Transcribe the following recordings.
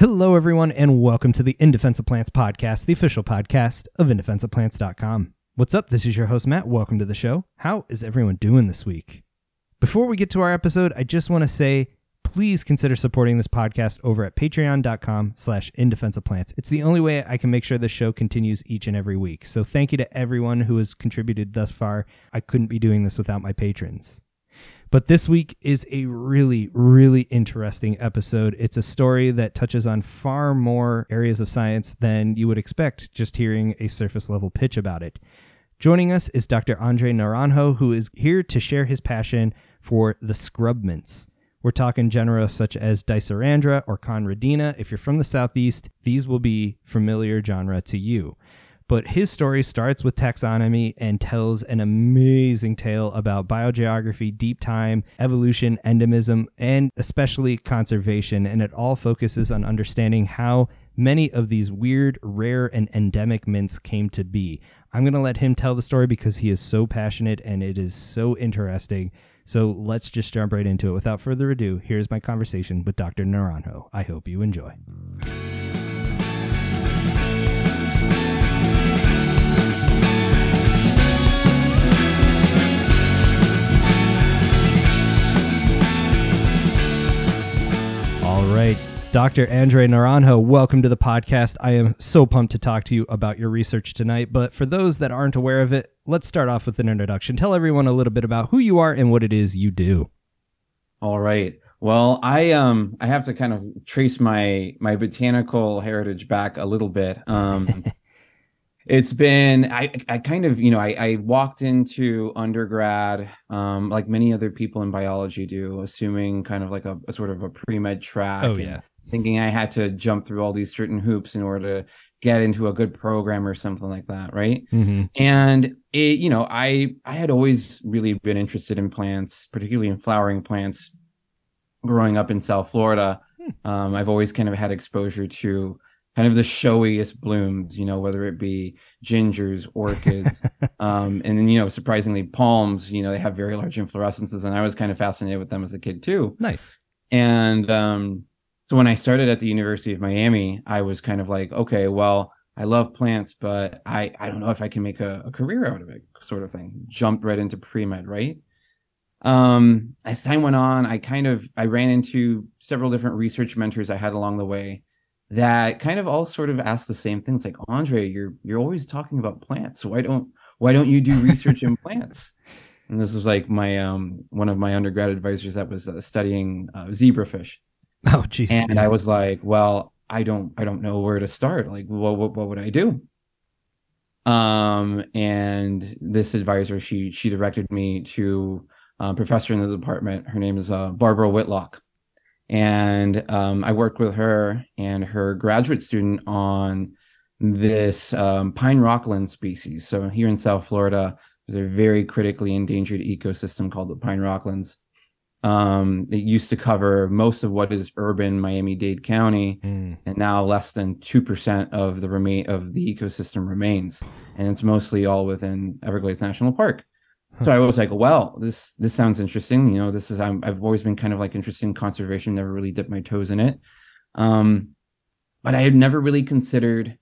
Hello, everyone, and welcome to the In Defense of Plants podcast, the official podcast of indefenseofplants.com. What's up? This is your host, Matt. Welcome to the show. How is everyone doing this week? Before we get to our episode, I just want to say please consider supporting this podcast over at patreon.com slash in. It's the only way I can make sure this show continues each and every week. So thank you to everyone who has contributed thus far. I couldn't be doing this without my patrons. But this week is a really, really interesting episode. It's a story that touches on far more areas of science than you would expect just hearing a surface level pitch about it. Joining us is Dr. Andre Naranjo, who is here to share his passion for the scrub mints. We're talking genera such as Dicerandra or Conradina. If you're from the Southeast, these will be familiar genre to you but his story starts with taxonomy and tells an amazing tale about biogeography, deep time, evolution, endemism, and especially conservation. And it all focuses on understanding how many of these weird, rare, and endemic mints came to be. I'm going to let him tell the story because he is so passionate and it is so interesting. So let's just jump right into it. Without further ado, here's my conversation with Dr. Naranjo. I hope you enjoy. All right. Dr. Andre Naranjo, welcome to the podcast. I am so pumped to talk to you about your research tonight. But for those that aren't aware of it, let's start off with an introduction. Tell everyone a little bit about who you are and what it is you do. All right. Well, I um I have to kind of trace my my botanical heritage back a little bit. Um it's been I, I kind of you know I, I walked into undergrad um, like many other people in biology do assuming kind of like a, a sort of a pre-med track Oh, yeah. thinking i had to jump through all these certain hoops in order to get into a good program or something like that right Mm-hmm. and it you know i i had always really been interested in plants particularly in flowering plants growing up in south florida um, i've always kind of had exposure to kind of the showiest blooms you know whether it be gingers orchids um, and then you know surprisingly palms you know they have very large inflorescences and i was kind of fascinated with them as a kid too Nice. and um, so when I started at the University of Miami, I was kind of like, okay, well, I love plants, but I, I don't know if I can make a, a career out of it, sort of thing. Jumped right into pre med, right? Um, as time went on, I kind of I ran into several different research mentors I had along the way that kind of all sort of asked the same things, like Andre, you're you're always talking about plants. Why don't why don't you do research in plants? And this was like my um one of my undergrad advisors that was uh, studying uh, zebrafish Oh, geez. and I was like, well, I don't I don't know where to start. Like, what what, what would I do? Um, and this advisor, she she directed me to a professor in the department. Her name is uh, Barbara Whitlock, and um, I worked with her and her graduate student on this um, pine rockland species. So here in South Florida, there's a very critically endangered ecosystem called the pine rocklands. Um, it used to cover most of what is urban Miami-Dade County, Mm. and now less than two percent of the remain of the ecosystem remains, and it's mostly all within Everglades National Park. So I was like, well, this this sounds interesting. You know, this is I'm, I've always been kind of like interested in conservation, never really dipped my toes in it, um, but I had never really considered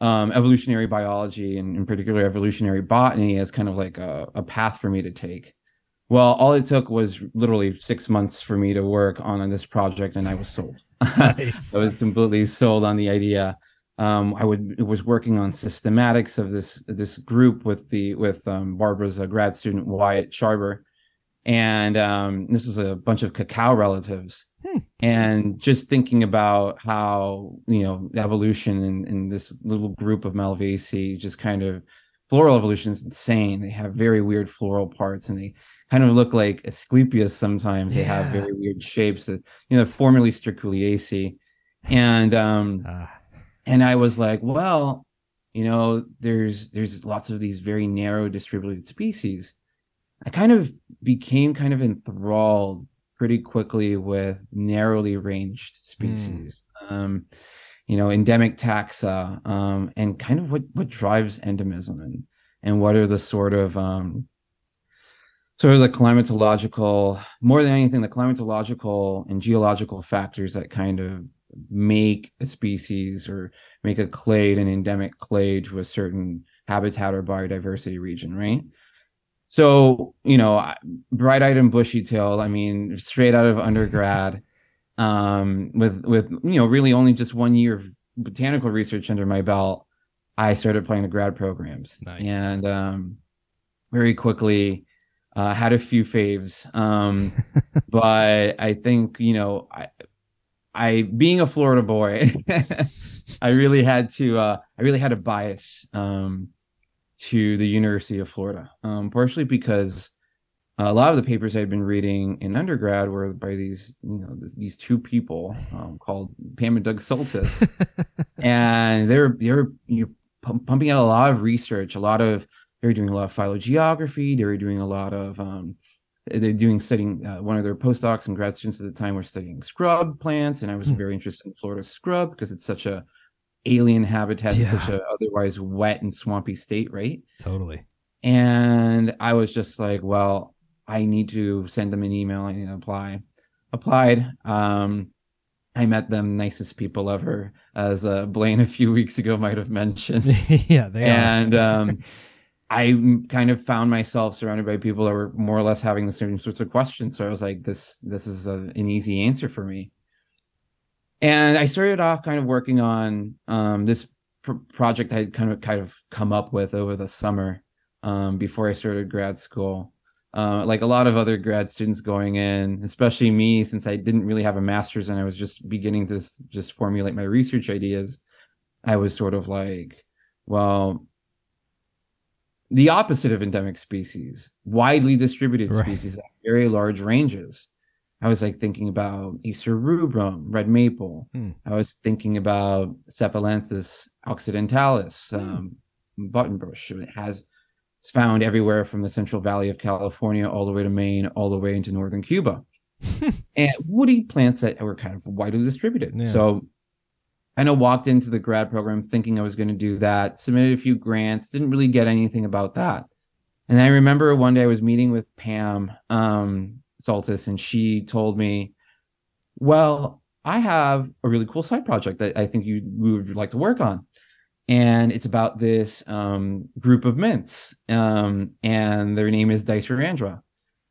um, evolutionary biology and in particular evolutionary botany as kind of like a, a path for me to take. Well, all it took was literally six months for me to work on, on this project, and I was sold. Nice. I was completely sold on the idea. Um, I would was working on systematics of this this group with the with um, Barbara's uh, grad student Wyatt Sharber, and um, this was a bunch of cacao relatives. Hmm. And just thinking about how you know evolution in, in this little group of Malvaceae, just kind of floral evolution is insane. They have very weird floral parts, and they kind of look like Asclepias sometimes. They have very weird shapes that you know formerly Sterculiaceae, and um, Ah, and I was like, well, you know, there's there's lots of these very narrow distributed species. I kind of became kind of enthralled pretty quickly with narrowly ranged species. Um, you know, endemic taxa, um, and kind of what what drives endemism and and what are the sort of um, sort of the climatological more than anything the climatological and geological factors that kind of make a species or make a clade an endemic clade to a certain habitat or biodiversity region, right? So, you know, bright-eyed and bushy-tailed, I mean, straight out of undergrad, um, with with you know, really only just one year of botanical research under my belt, I started applying to grad programs. Nice. And um very quickly uh, had a few faves. Um, but I think, you know, I I being a Florida boy, I really had to uh, I really had a bias um, to the University of Florida, um, partially because a lot of the papers I'd been reading in undergrad were by these you know this, these two people um, called Pam and Doug Soltis, and they're they're you know, pumping out a lot of research, a lot of they were doing a lot of phylogeography, they were doing a lot of um, they're doing studying uh, one of their postdocs and grad students at the time were studying scrub plants and i was hmm. very interested in florida scrub because it's such a alien habitat yeah. in such a otherwise wet and swampy state right totally and i was just like well i need to send them an email i need to apply applied um I met them nicest people ever, as uh, Blaine a few weeks ago might have mentioned. yeah, they and um, I kind of found myself surrounded by people that were more or less having the same sorts of questions. So I was like, this this is a, an easy answer for me. And I started off kind of working on um, this pr- project I had kind of kind of come up with over the summer um, before I started grad school. Uh, like a lot of other grad students going in, especially me, since I didn't really have a master's and I was just beginning to just formulate my research ideas. I was sort of like, well, the opposite of endemic species, widely distributed right. species very large ranges. I was like thinking about Acer rubrum, red maple. Hmm. I was thinking about Cephalanthus occidentalis, hmm. um, buttonbush. It has it's found everywhere from the Central Valley of California all the way to Maine, all the way into northern Cuba, and woody plants that were kind of widely distributed. Yeah. So I know walked into the grad program thinking I was going to do that, submitted a few grants, didn't really get anything about that. And I remember one day I was meeting with Pam um, Soltis, and she told me, Well, I have a really cool side project that I think you would like to work on. And it's about this um, group of mints, um, and their name is Dicerandra.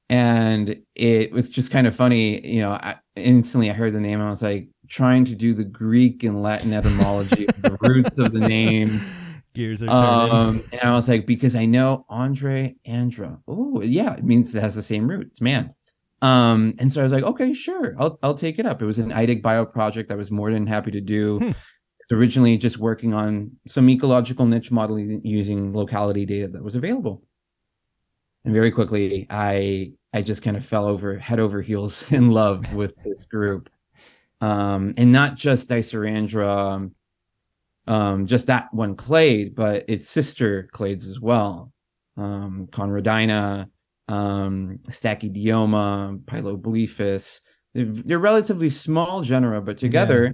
And it was just kind of funny, you know. I, instantly, I heard the name, and I was like, trying to do the Greek and Latin etymology of the roots of the name. Gears are turning. Um, and I was like, because I know Andre Andra. Oh, yeah, it means it has the same roots, man. Um, and so I was like, okay, sure, I'll I'll take it up. It was an iDigBio project I was more than happy to do. Hmm. It's originally just working on some ecological niche modeling using locality data that was available. And very quickly, I I just kind of fell over head over heels in love with this group um, and not just Dicerandra, um, um, just that one clade, but its sister clades as well. Um, Conradina, um, Stachydeoma, Piloblephis. They're, they're, relatively small genera, but together, yeah.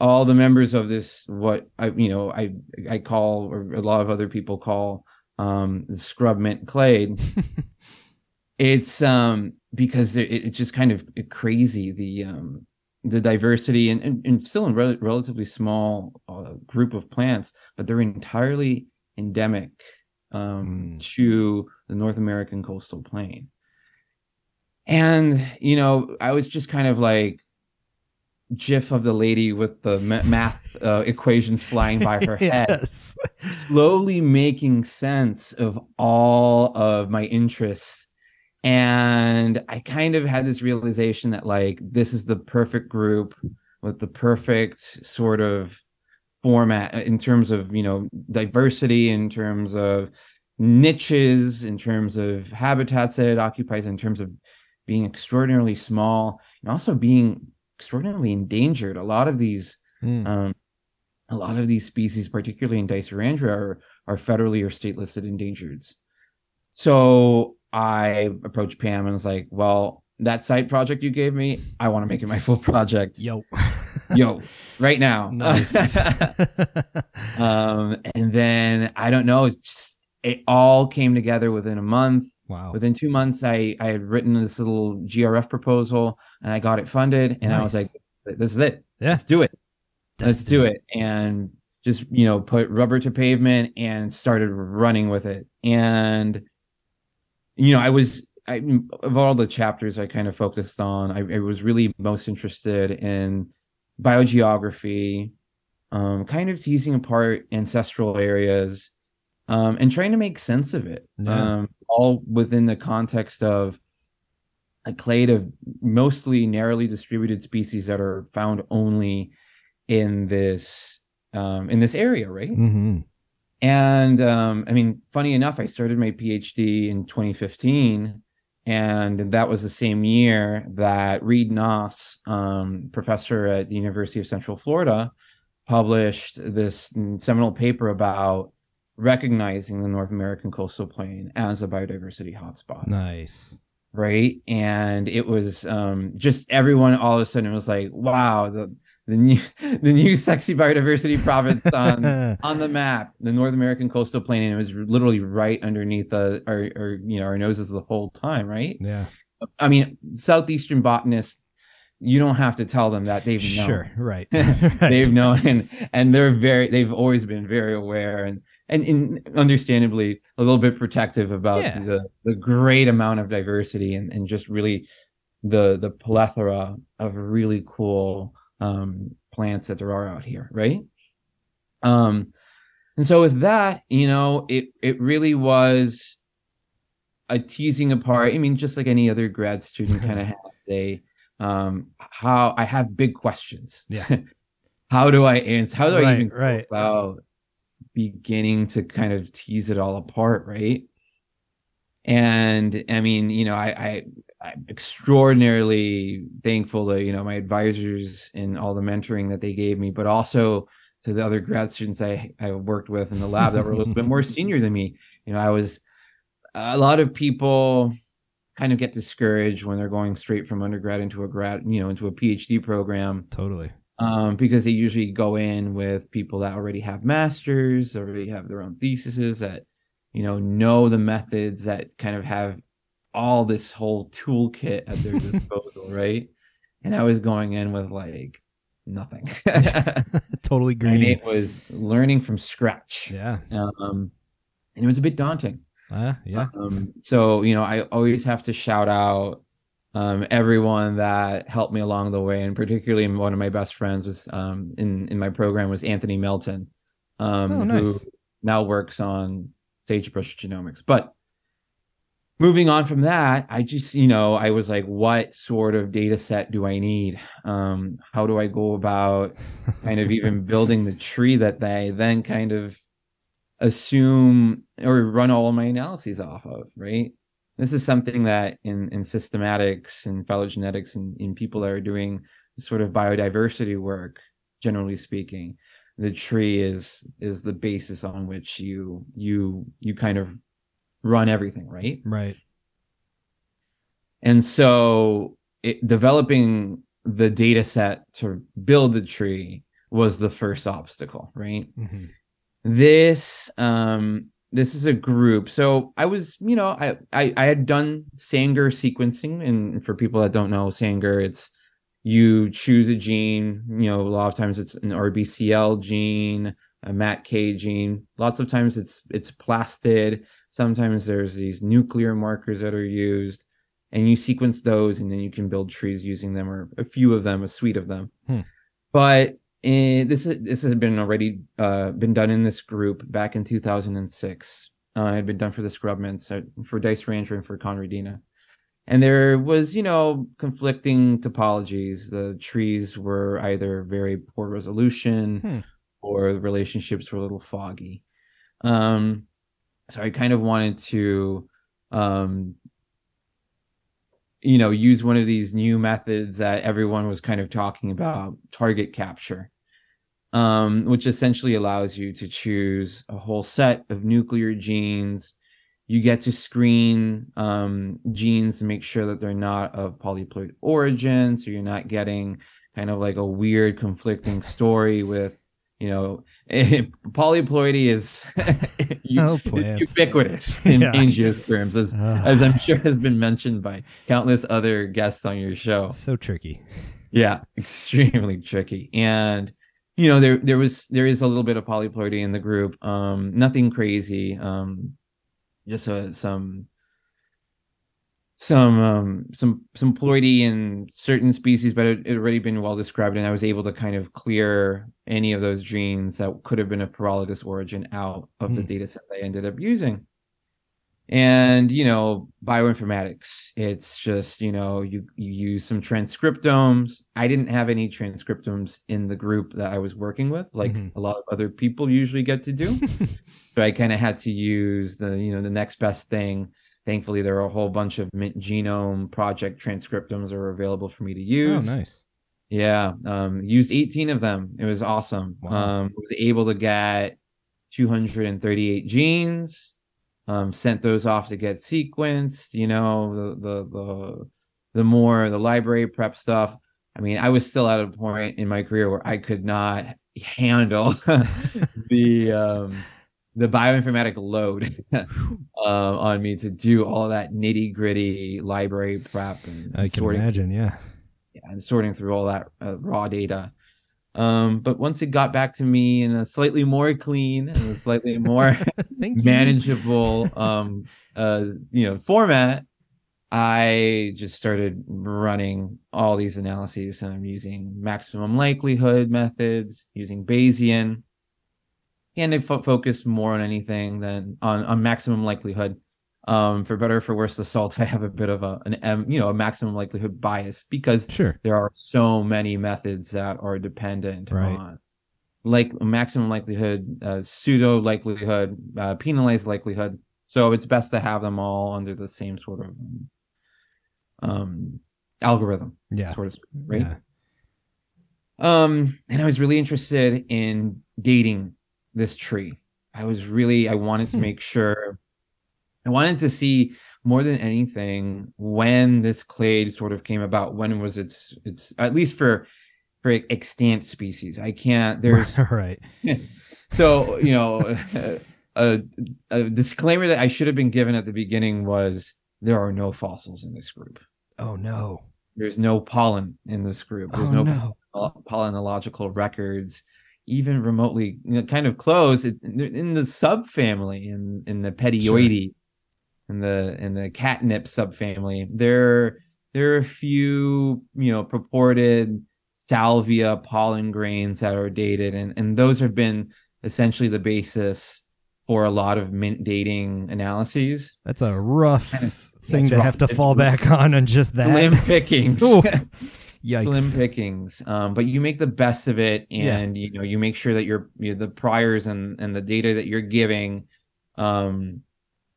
all the members of this, what I, you know, I, I call, or a lot of other people call, um, the scrub mint clade. it's um because it, it's just kind of crazy the um the diversity and, and, and still in re- relatively small uh, group of plants, but they're entirely endemic um, mm. to the North American coastal plain. And, you know, I was just kind of like, gif of the lady with the math uh, equations flying by her head slowly making sense of all of my interests and i kind of had this realization that like this is the perfect group with the perfect sort of format in terms of you know diversity in terms of niches in terms of habitats that it occupies in terms of being extraordinarily small and also being extraordinarily endangered a lot of these mm. um, a lot of these species particularly in dicerandra are, are federally or state listed endangered so I approached Pam and was like, well, that site project you gave me, I want to make it my full project. Yo. Yo, right now. Nice. um, and then I don't know, it, just, it all came together within a month. Wow. Within two months, I, I had written this little GRF proposal and I got it funded. And nice. I was like, this is it. Yeah. Let's do it. let's do it and just you know put rubber to pavement and started running with it and you know i was I, of all the chapters i kind of focused on I, I was really most interested in biogeography um, kind of teasing apart ancestral areas um, and trying to make sense of it Yeah. um, all within the context of a clade of mostly narrowly distributed species that are found only in this um, in this area, right? hmm And um, I mean, funny enough, I started my PhD in 2015, and that was the same year that Reed Noss, um, professor at the University of Central Florida, published this seminal paper about recognizing the North American coastal plain as a biodiversity hotspot Nice. right and it was um just everyone all of a sudden was like wow the the new the new sexy biodiversity province on on the map the north american coastal plain and it was literally right underneath the our, our you know our noses the whole time right yeah. i mean southeastern botanists you don't have to tell them that they've known Sure. Right. they've known and and they're very they've always been very aware and and in, understandably a little bit protective about Yeah. the the great amount of diversity and and just really the the plethora of really cool um plants that there are out here right um and so with that you know it it really was a teasing apart i mean just like any other grad student kind of has a um how i have big questions Yeah. how do i answer how do i Right, even right. about beginning to kind of tease it all apart right and i mean you know i i i'm extraordinarily thankful to you know my advisors and all the mentoring that they gave me but also to the other grad students i i worked with in the lab that were a little bit more senior than me you know i was a lot of people kind of get discouraged when they're going straight from undergrad into a grad you know into a phd program Totally. um, because they usually go in with people that already have masters, already have their own theses that you know know the methods that kind of have all this whole toolkit at their disposal, right? And I was going in with like nothing. totally and green. it was learning from scratch, Yeah. um, and it was a bit daunting. Uh, yeah. Um, so you know, I always have to shout out um, everyone that helped me along the way, and particularly one of my best friends was um, in in my program was Anthony Melton, um, Oh, nice. who now works on sagebrush genomics. But moving on from that, I just you know I was like, what sort of data set do I need? Um, how do I go about kind of even building the tree that they then kind of assume or run all of my analyses off of, right? This is something that in, in systematics and phylogenetics and in people that are doing sort of biodiversity work, generally speaking, the tree is is the basis on which you you you kind of run everything, right? Right. And so it, developing the data set to build the tree was the first obstacle, right? Mhm. this um this is a group so i was you know i i, I had done sanger sequencing and for people that don't know sanger it's you choose a gene you know a lot of times it's an rbcl gene a matk gene lots of times it's it's plastid sometimes there's these nuclear markers that are used and you sequence those and then you can build trees using them or a few of them a suite of them Hmm. but and this is this has been already uh, been done in this group back in 2006. Uh, it had been done for the Scrubmints, uh, for Dicerandra, and for Conradina. And there was, you know, conflicting topologies. The trees were either very poor resolution, Hmm. or the relationships were a little foggy. Um, so I kind of wanted to, um, you know, use one of these new methods that everyone was kind of talking about, target capture um, which essentially allows you to choose a whole set of nuclear genes. You get to screen um, genes to make sure that they're not of polyploid origin, so you're not getting kind of like a weird conflicting story with, you know, polyploidy is u- Oh, ubiquitous in Yeah. angiosperms, as as I'm sure has been mentioned by countless other guests on your show. So tricky. yeah extremely tricky. And you know there there was there is a little bit of polyploidy in the group. Um nothing crazy. Um just uh, some some um some some ploidy in certain species but it, it already been well described and i was able to kind of clear any of those genes that could have been a paralogous origin out of mm. the hmm. data set i ended up using and you know bioinformatics it's just you know you you use some transcriptomes i didn't have any transcriptomes in the group that i was working with like mm-hmm. a lot of other people usually get to do so i kind of had to use the you know the next best thing thankfully there are a whole bunch of mint genome project transcriptomes that are available for me to oh, use oh nice yeah um used 18 of them it was awesome wow. um was able to get 238 genes um, sent those off to get sequenced. You know, the the the the more the library prep stuff. I mean, I was still at a point in my career where I could not handle the um, the bioinformatic load uh, on me to do all that nitty gritty library prep and I can sorting, imagine, yeah. yeah, and sorting through all that uh, raw data. Um, but once it got back to me in a slightly more clean and a slightly more manageable um uh you know format, I just started running all these analyses and I'm using maximum likelihood methods, using Bayesian. And I fo- focused more on anything than on, on maximum likelihood um, for better for worse, the salt I have a bit of a an M, you know, a maximum likelihood bias because sure there are so many methods that are dependent right. on like maximum likelihood, uh, pseudo likelihood, uh, penalized likelihood. So it's best to have them all under the same sort of um, algorithm, yeah, sort of right? Yeah. Um, and I was really interested in dating this tree. I was really I wanted to hmm. make sure I wanted to see more than anything when this clade sort of came about. When was its its at least for for extant species? I can't. There's right. so you know, a, a disclaimer that I should have been given at the beginning was there are no fossils in this group. Oh no. There's no pollen in this group. There's oh, no, no. palynological records even remotely you know, kind of close in the subfamily in in the Nepetoideae sure in the in the catnip subfamily. There there are a few, you know, purported salvia pollen grains that are dated, and and those have been essentially the basis for a lot of mint dating analyses. That's a rough thing to rough. have to it's fall rough. back on and just that. Slim pickings. Yikes. Slim pickings. Um, but you make the best of it, and yeah. you know you make sure that you're you know, the priors and and the data that you're giving um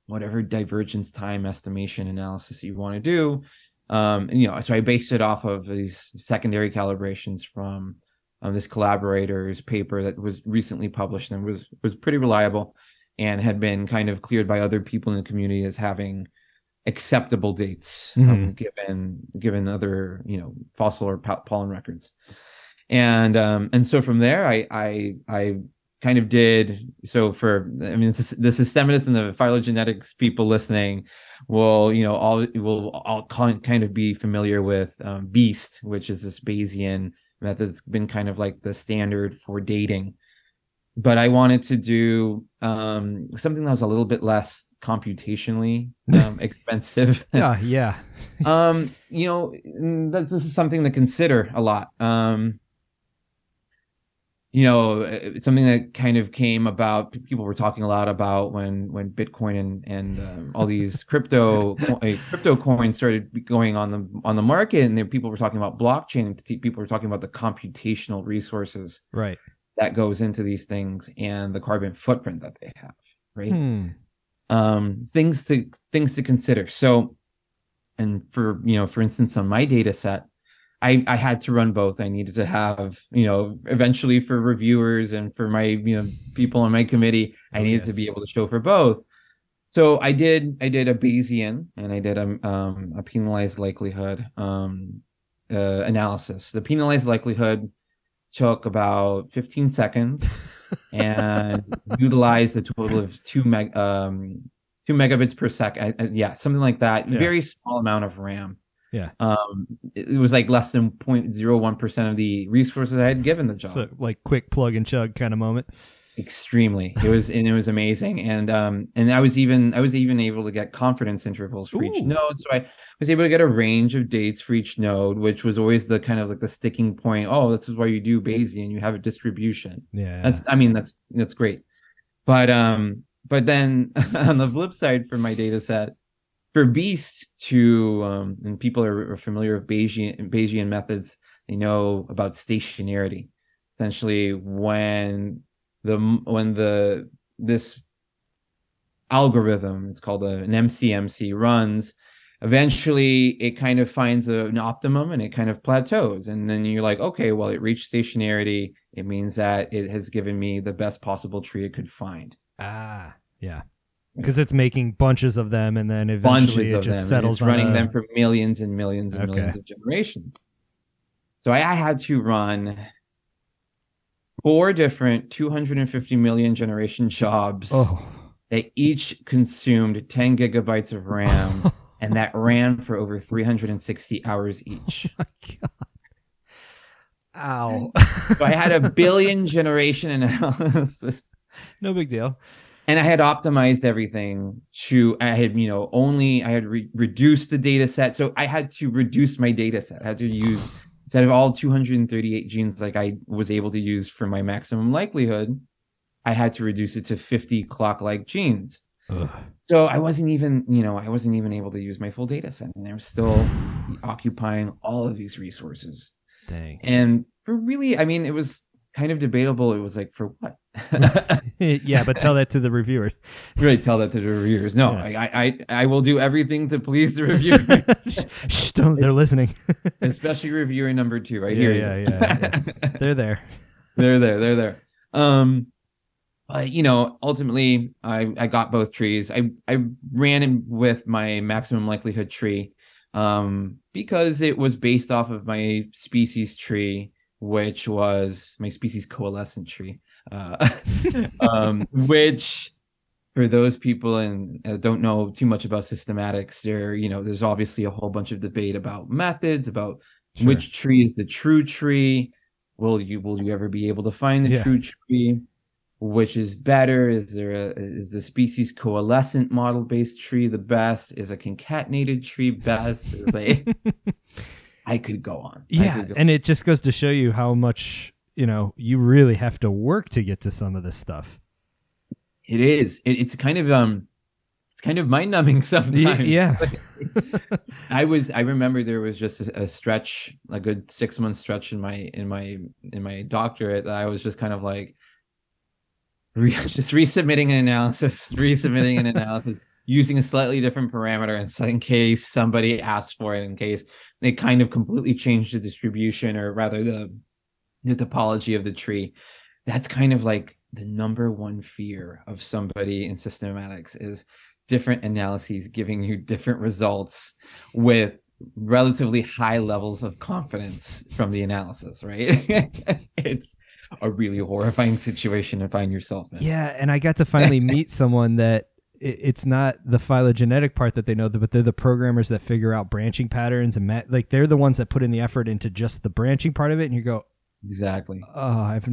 whatever divergence time estimation analysis you want to do. Um, and, you know, so I based it off of these secondary calibrations from um, this collaborator's paper that was recently published and was was pretty reliable and had been kind of cleared by other people in the community as having acceptable dates um, mm-hmm. um, given given other you know fossil or pollen records. And um and so from there i i i kind of did so for i mean the systematists and the phylogenetics people listening will you know all will all kind of be familiar with um, beast which is this bayesian method. That's been kind of like the standard for dating. But i wanted to do um, something that was a little bit less computationally um, expensive. Yeah yeah. Um you know this is something to consider a lot. Um you know something that kind of came about people were talking a lot about when when bitcoin and and um, all these crypto crypto coins started going on the on the market and then people were talking about blockchain people were talking about the computational resources right. that goes into these things and the carbon footprint that they have right? Hmm. Um things to things to consider so and for you know for instance on my data set I, I had to run both. I needed to have, you know, eventually for reviewers and for my, you know, people on my committee, I oh, needed yes. to be able to show for both. So I did, I did a Bayesian and I did a, um, a penalized likelihood um, uh, analysis. The penalized likelihood took about 15 seconds and utilized a total of two meg, um, two megabits per second. Yeah, something like that. Yeah. Very small amount of RAM. Yeah. Um, it, was like less than 0.01 percent of the resources I had given the job. So like quick plug and chug kind of moment. Extremely, it was and it was amazing, and um, and I was even I was even able to get confidence intervals for each node, so I was able to get a range of dates for each node, which was always the kind of like the sticking point. Oh, this is why you do Bayesian, you have a distribution. Yeah. That's I mean that's that's great. But um but then on the flip side for my data set, for Beast to um and people are, are familiar with Bayesian Bayesian methods, they know about stationarity. Essentially when the when the this algorithm, it's called a, an MCMC runs, eventually it kind of finds a, an optimum and it kind of plateaus. And then you're like okay well it reached stationarity. It means that it has given me the best possible tree it could find. Ah, yeah. Because it's making bunches of them, and then bunches eventually it of them. Just and settles it's on running a- them for millions and millions and Okay. millions of generations. So I, I had to run four different 250 million generation jobs Oh. that each consumed 10 gigabytes of ram and that ran for over 360 hours each my God. Ow. so I had a billion generation analysis no big deal. and I had optimized everything to, I had, you know, only, I had re- reduced the data set. So I had to reduce my data set. I had to use, instead of all 238 genes like I was able to use for my maximum likelihood, I had to reduce it to 50 clock like genes. Ugh. So I wasn't even, you know, I wasn't even able to use my full data set. And I was still occupying all of these resources. Dang. And for really, I mean, it was kind of debatable. It was like, for what? yeah, but tell that to the reviewers. really tell that to the reviewers. No, Yeah. I, I, I, will do everything to please the reviewer, Shh, don't, they're listening. especially reviewer number two. right Yeah, hear yeah, you. yeah, they're there. they're there. They're there. Um, but you know, ultimately, I I got both trees. I I ran in with my maximum likelihood tree, um, because it was based off of my species tree, which was my species coalescent tree, uh, um, which for those people and uh, don't know too much about systematics, there you know, there's obviously a whole bunch of debate about methods, about Sure. which tree is the true tree. Will you will you ever be able to find the Yeah. true tree? Which is better? Is there a is the species coalescent model based tree the best? Is a concatenated tree best? Is a I could go on. Yeah, go- and it just goes to show you how much you know you really have to work to get to some of this stuff. it is. It, it's kind of um, it's kind of mind numbing sometimes. yeah. I was I remember there was just a, a stretch, a good six month stretch in my in my in my doctorate that I was just kind of like re- just resubmitting an analysis, resubmitting an analysis using a slightly different parameter in case somebody asked for it, in case they kind of completely changed the distribution or rather the the topology of the tree. That's kind of like the number one fear of somebody in systematics is different analyses giving you different results with relatively high levels of confidence from the analysis, right? it's a really horrifying situation to find yourself in. Yeah, and I got to finally meet someone that it's not the phylogenetic part that they know, but they're the programmers that figure out branching patterns and like they're the ones that put in the effort into just the branching part of it. And you go, Exactly. oh, I've,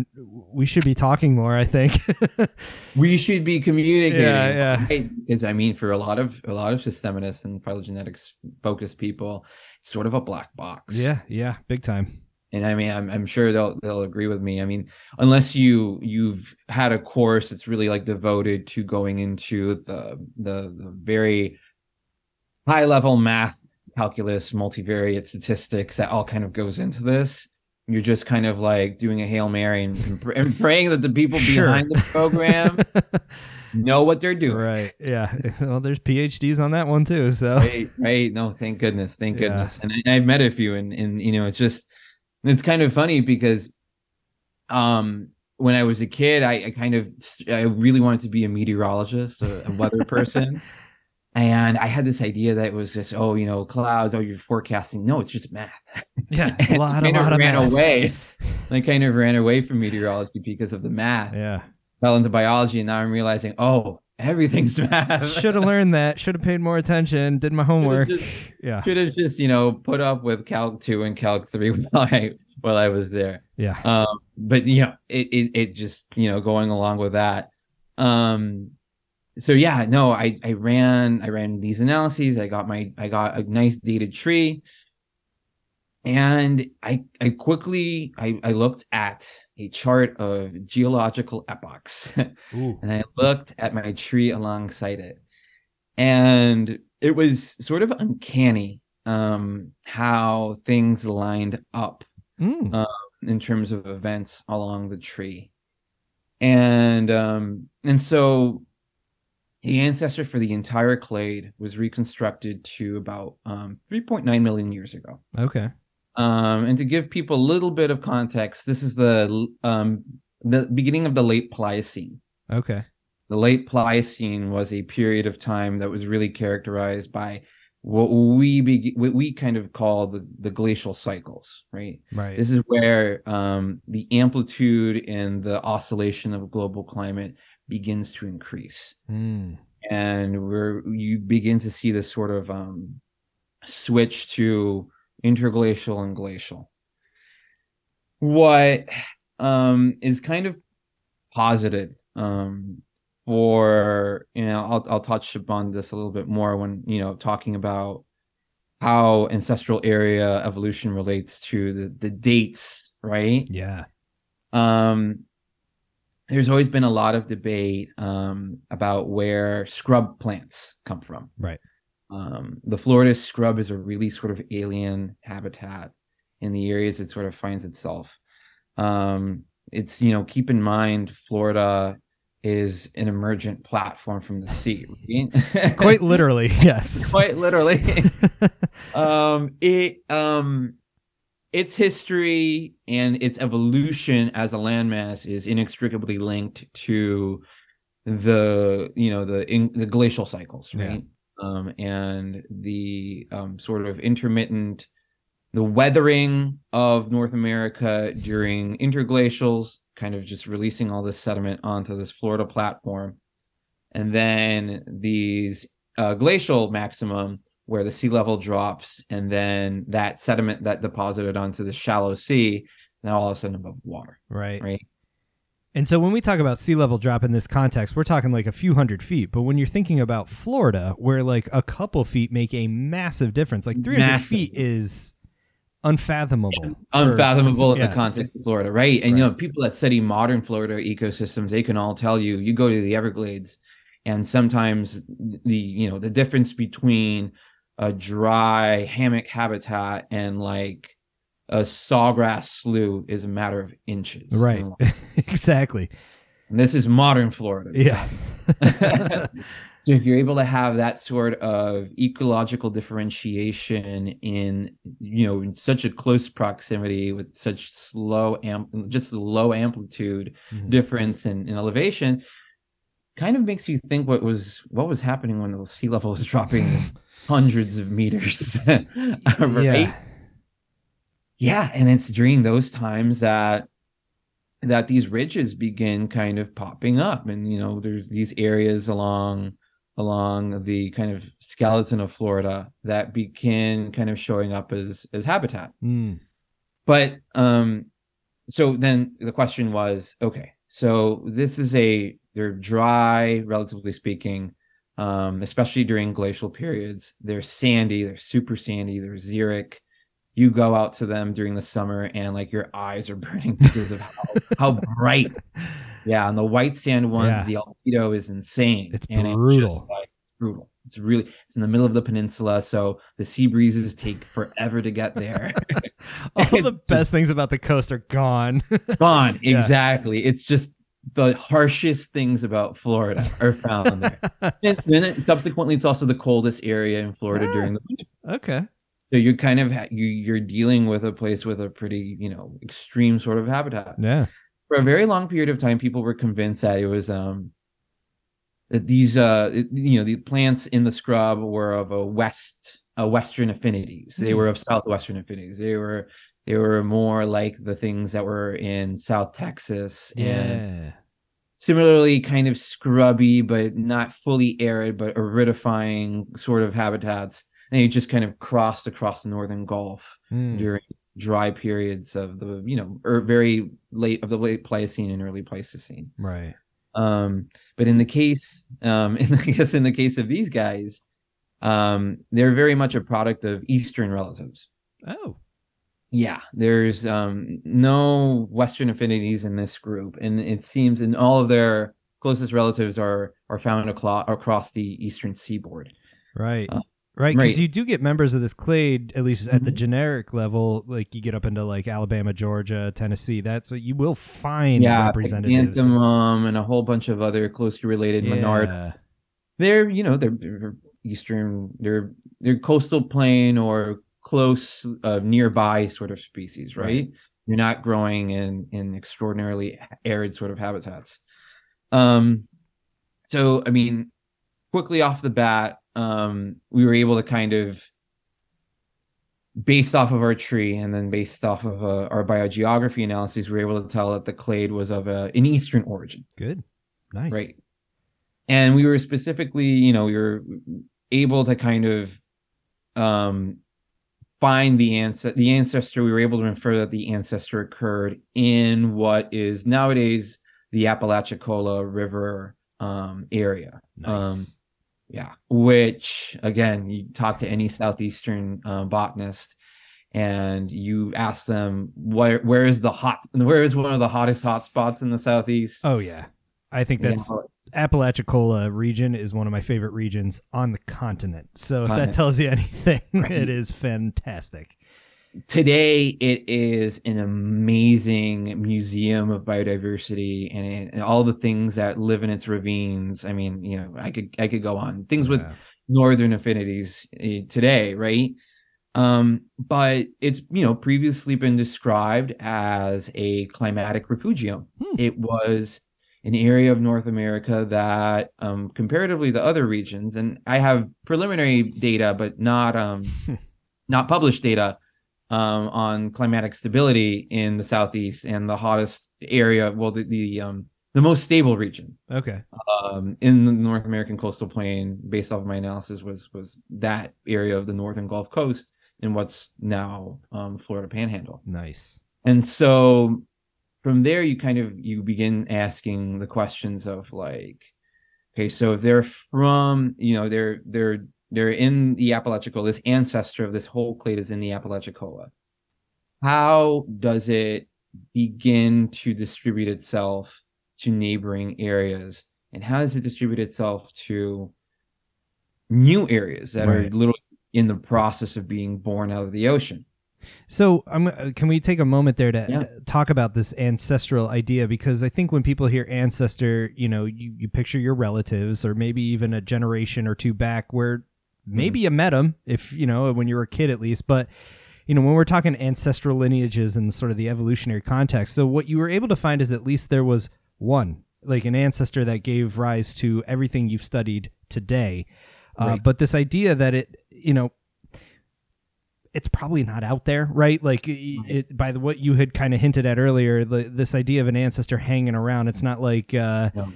we should be talking more. I think. We should be communicating. Yeah, yeah. Because I mean, for a lot of a lot of systematists and phylogenetics focused people, it's sort of a black box. yeah, yeah, big time. And I mean, I'm, I'm sure they'll they'll agree with me. I mean, unless you you've had a course that's really like devoted to going into the the, the very high level math, calculus, multivariate statistics that all kind of goes into this. You're just kind of like doing a hail mary and, and, and praying that the people Sure. behind the program know what they're doing. right. Yeah. Well, there's PhDs on that one too. So right right no thank goodness thank Yeah. goodness and, I, i've met a few and and you know it's just it's kind of funny because um when i was a kid i, I kind of i really wanted to be a meteorologist a, a weather person. And i had this idea that it was just oh you know clouds oh you're forecasting. No it's just math. Yeah, a lot, a I kind lot of of ran math. away. I kind of ran away from meteorology because of the math. Yeah. fell into biology and now i'm realizing oh everything's math. Should have learned that. Should have paid more attention. Did my homework. just- yeah. Should have just you know put up with Calc two and Calc three while I while I was there. Yeah. Um, but you know, it, it it just you know going along with that. Um, so yeah, no, I I ran I ran these analyses. I got my I got a nice dated tree, and I I quickly I I looked at a chart of geological epochs. And I looked at my tree alongside it, and it was sort of uncanny um, how things lined up Mm. uh, in terms of events along the tree, and um, and so the ancestor for the entire clade was reconstructed to about um, 3.9 million years ago. Okay. Um, and to give people a little bit of context, this is the um, the beginning of the late Pliocene. Okay. The late Pliocene was a period of time that was really characterized by what we be, what we kind of call the, the glacial cycles, right? Right. This is where um, the amplitude and the oscillation of global climate begins to increase, Mm. and where you begin to see this sort of um, switch to interglacial and glacial. What um, is kind of posited um, for you know I'll I'll touch upon this a little bit more when you know talking about how ancestral area evolution relates to the the dates, right? Yeah. Um, there's always been a lot of debate um, about where scrub plants come from. Right. Um, the Florida scrub is a really sort of alien habitat in the areas it sort of finds itself. Um, it's you know keep in mind Florida is an emergent platform from the sea, right? Quite literally, yes. quite literally. um, it um, its history and its evolution as a landmass is inextricably linked to the you know the in, the glacial cycles, right? Um, and the um, sort of intermittent the weathering of North America during interglacials, kind of just releasing all this sediment onto this Florida platform, and then these uh, glacial maximum where the sea level drops, and then that sediment that deposited onto the shallow sea now all of a sudden above water, right. right? And so when we talk about sea level drop in this context, we're talking like a few hundred feet. But when you're thinking about Florida, where like a couple feet make a massive difference, like 300 Massive. feet is unfathomable. for- unfathomable in yeah. the context of Florida, right? And you know, people that study modern Florida ecosystems, they can all tell you, you go to the Everglades, and sometimes the you know the difference between a dry hammock habitat and like a sawgrass slough is a matter of inches, Right. And exactly. this is modern Florida. Yeah. So if you're able to have that sort of ecological differentiation in you know in such a close proximity with such slow amp just the low amplitude Mhm. difference in, in elevation kind of makes you think what was what was happening when the sea level was dropping hundreds of meters right Yeah. Yeah and it's during those times that that these ridges begin kind of popping up and you know there's these areas along along the kind of skeleton of florida that begin kind of showing up as as habitat. Mm. but um so then the question was okay so this is a they're dry relatively speaking um especially during glacial periods. They're sandy they're super sandy they're xeric you go out to them during the summer and like your eyes are burning because of how, how bright yeah and the white sand ones Yeah. the albedo is insane It's and brutal. just, like, brutal it's really it's in the middle of the peninsula so the sea breezes take forever to get there All the best things about the coast are gone. gone Yeah. exactly it's just the harshest things about florida are found there and then subsequently it's also the coldest area in florida Ah. during the winter okay. So you're kind of ha- you you're dealing with a place with a pretty you know extreme sort of habitat Yeah. for a very long period of time people were convinced that it was um that these uh it- you know the plants in the scrub were of a west a western affinities they Hmm. were of southwestern affinities they were they were more like the things that were in south texas and Yeah. similarly kind of scrubby but not fully arid but aridifying sort of habitats and they just kind of crossed across the northern gulf Mm. during dry periods of the you know or very late of the late Pliocene and early Pleistocene. Right. Um, but in the case, um, in the, I guess in the case of these guys, um, they're very much a product of Eastern relatives. Oh. Yeah, there's um, no Western affinities in this group, and it seems in all of their closest relatives are are found aclo- across the Eastern seaboard. Right. Uh, right. Because right. you do get members of this clade, at least at the Mhm. generic level, like you get up into like Alabama, Georgia, Tennessee. That's so you will find yeah, representatives. Pygmalion and a whole bunch of other closely related Yeah. minorities. They're you know they're, they're eastern, they're they're coastal plain or close uh, nearby sort of species, right? Right. You're not growing in in extraordinarily arid sort of habitats. Um, so I mean, quickly off the bat, um, we were able to kind of based off of our tree and then based off of uh, our biogeography analyses, we were able to tell that the clade was of a, an eastern origin, Good. Nice. right? And we were specifically, you know, we were able to kind of um, find the ancestor. The ancestor. We were able to infer that the ancestor occurred in what is nowadays the Apalachicola River um, area. Nice. Um, yeah, which again, you talk to any southeastern uh, botanist, and you ask them where where is the hot where is one of the hottest hot spots in the southeast? oh yeah. I think You that's know, Apalachicola region is one of my favorite regions on the continent. So if that tells you anything, Right. it is fantastic. Today it is an amazing museum of biodiversity and, and all the things that live in its ravines. I mean, you know, I could I could go on things with northern affinities eh, today, right? Um, but it's you know previously been described as a climatic refugium. Hmm. It was an area of North America that, um, comparatively to other regions, and I have preliminary data, but not um, not published data um, on climatic stability in the southeast and the hottest area. Well, the the um, the most stable region Okay. um, in the North American coastal plain, based off of my analysis, was was that area of the northern Gulf Coast in what's now um, Florida Panhandle. Nice. And so from there, you kind of you begin asking the questions of like, okay, so if they're from, you know, they're they're they're in the Apalachicola, this ancestor of this whole clade is in the Apalachicola. How does it begin to distribute itself to neighboring areas? And how does it distribute itself to new areas that Right. are literally in the process of being born out of the ocean? So, um, can we take a moment there to Yeah. uh, talk about this ancestral idea? Because I think when people hear ancestor, you know, you, you picture your relatives or maybe even a generation or two back where maybe you met him if, you know, when you were a kid at least. But, you know, when we're talking ancestral lineages and sort of the evolutionary context, so what you were able to find is at least there was one, like an ancestor that gave rise to everything you've studied today. Uh, Right. But this idea that it, you know, it's probably not out there, right? Like it, it, by the what you had kind of hinted at earlier, the, this idea of an ancestor hanging around. It's not like, uh, No.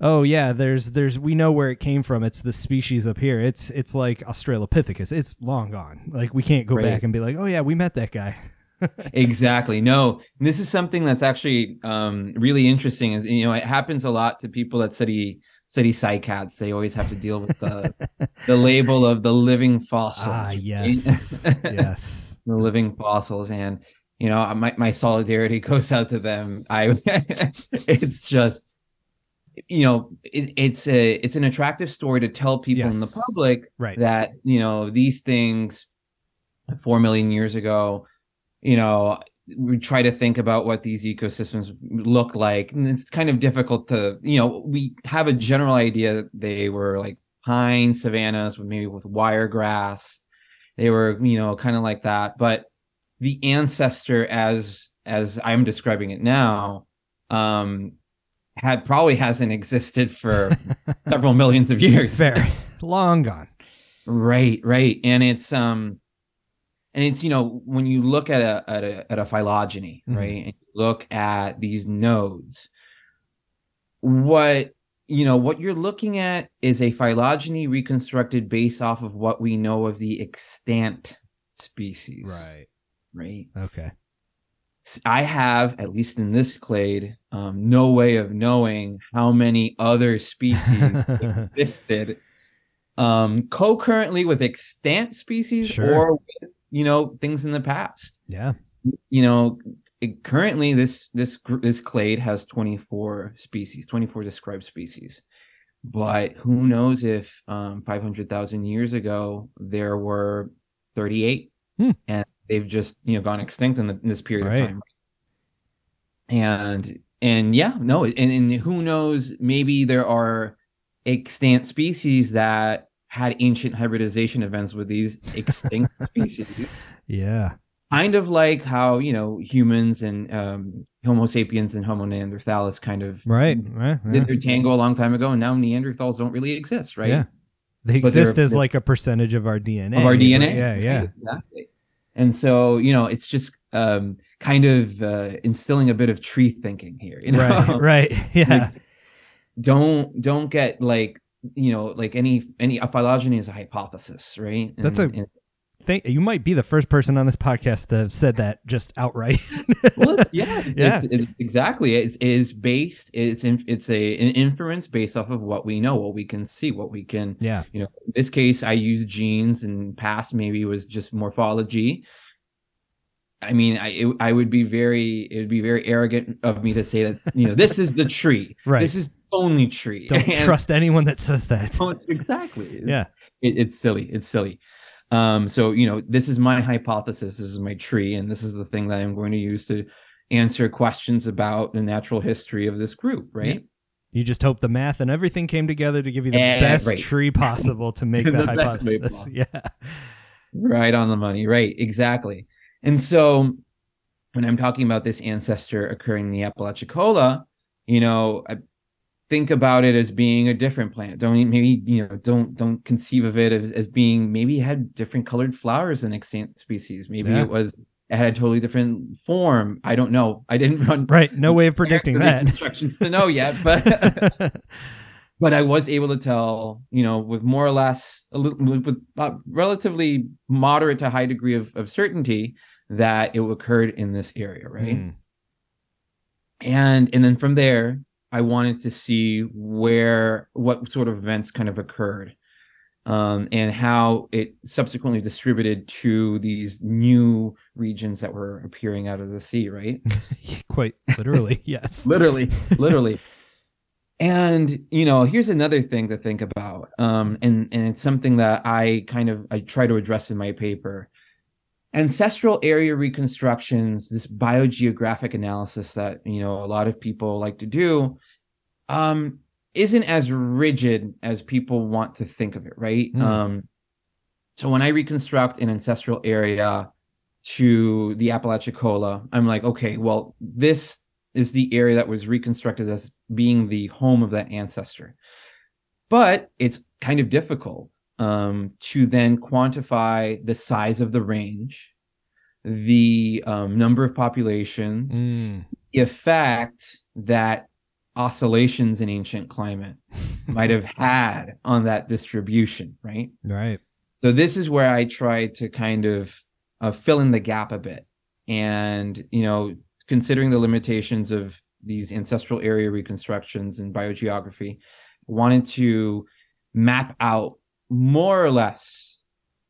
Oh yeah, there's there's we know where it came from. It's the species up here. It's it's like Australopithecus. It's long gone. Like we can't go Right. back and be like, oh yeah, we met that guy. exactly no this is something that's actually um really interesting is you know it happens a lot to people that study study cycads they always have to deal with the the label of the living fossils ah right? yes, yes. the living fossils and you know my, my solidarity goes out to them i it's just you know it, it's a it's an attractive story to tell people in the public Right. that you know these things four million years ago you know we try to think about what these ecosystems look like. And it's kind of difficult to you know we have a general idea that they were like pine savannas with maybe with wire grass. They were you know kind of like that. But the ancestor as as i'm describing it now um had probably hasn't existed for several millions of years Fair. Long gone. Right, right. And it's um and it's you know when you look at a at a at a phylogeny, Mhm. right? And you look at these nodes what you know what you're looking at is a phylogeny reconstructed based off of what we know of the extant species Right. right Okay. I have at least in this clade um, no way of knowing how many other species existed um co-currently with extant species Sure. or with, you know things in the past yeah. you know it, currently this this this clade has 24 species 24 described species but who knows if um 500,000 years ago there were 38 Hmm. and they've just you know gone extinct in, the, in this period Right. of time and and yeah no and, and who knows maybe there are extant species that had ancient hybridization events with these extinct species Yeah. kind of like how you know humans and um, Homo sapiens and Homo neanderthalis kind of Right. Right. yeah. did their tango a long time ago, and now Neanderthals don't really exist, right? Yeah. They But exist as like a percentage of our DNA. Of our DNA, Yeah. right? Yeah. exactly. And so you know, it's just um, kind of uh, instilling a bit of tree thinking here. You know, Right. Right. Yeah. It's- don't don't get like you know like any any a phylogeny is a hypothesis, right? That's a- and, Think you might be the first person on this podcast to have said that just outright. well, it's, yeah, it's, Yeah. It's, it- exactly. It's it is based. It's in, it's a an inference based off of what we know, what we can see, what we can. yeah. You know, in this case, I use genes, and past maybe was just morphology. I mean, I it, I would be very it would be very arrogant of me to say that you know this is the tree. Right. This is the only tree. Don't And- trust anyone that says that. exactly. It's, Yeah. It, it's silly. It's silly. Um, so you know, this is my hypothesis, this is my tree, and this is the thing that I'm going to use to answer questions about the natural history of this group, right? You just hope the math and everything came together to give you the Eh, best right. tree possible to make that hypothesis. Yeah. Right on the money, right? Exactly. And so when I'm talking about this ancestor occurring in the Apalachicola, you know, I think about it as being a different plant. Don't maybe, you know, don't don't conceive of it as, as being maybe had different colored flowers than extant species. Maybe Yeah. it was it had a totally different form. I don't know. I didn't run Right. No way of predicting that. instructions to know yet, but but I was able to tell, you know, with more or less a little with a relatively moderate to high degree of, of certainty that it occurred in this area, right? Hmm. And and then from there, I wanted to see where what sort of events kind of occurred. Um, and how it subsequently distributed to these new regions that were appearing out of the sea, right? Quite literally, yes. literally literally and you know here's another thing to think about um and and it's something that i kind of i try to address in my paper ancestral area reconstructions this biogeographic analysis that you know a lot of people like to do um isn't as rigid as people want to think of it right Hmm. um so when i reconstruct an ancestral area to the Apalachicola, I'm like, okay, well, this is the area that was reconstructed as being the home of that ancestor. But it's kind of difficult um, to then quantify the size of the range, the um, number of populations, Mm. the effect that oscillations in ancient climate might have had on that distribution, right? Right. So this is where I try to kind of uh, fill in the gap a bit, and you know, considering the limitations of these ancestral area reconstructions and biogeography, wanted to map out more or less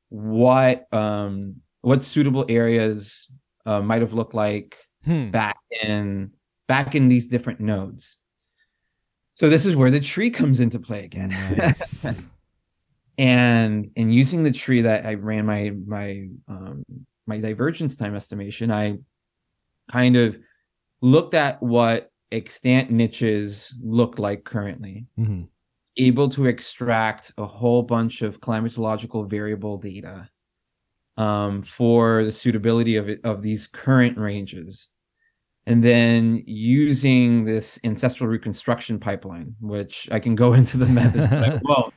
what um, what suitable areas uh, might have looked like Hmm. back in back in these different nodes. So this is where the tree comes into play again. Nice. and and using the tree that I ran my my um my divergence time estimation, I kind of looked at what extant niches look like currently, Mhm. Able to extract a whole bunch of climatological variable data um, for the suitability of it, of these current ranges. And then using this ancestral reconstruction pipeline, which I can go into the method. well,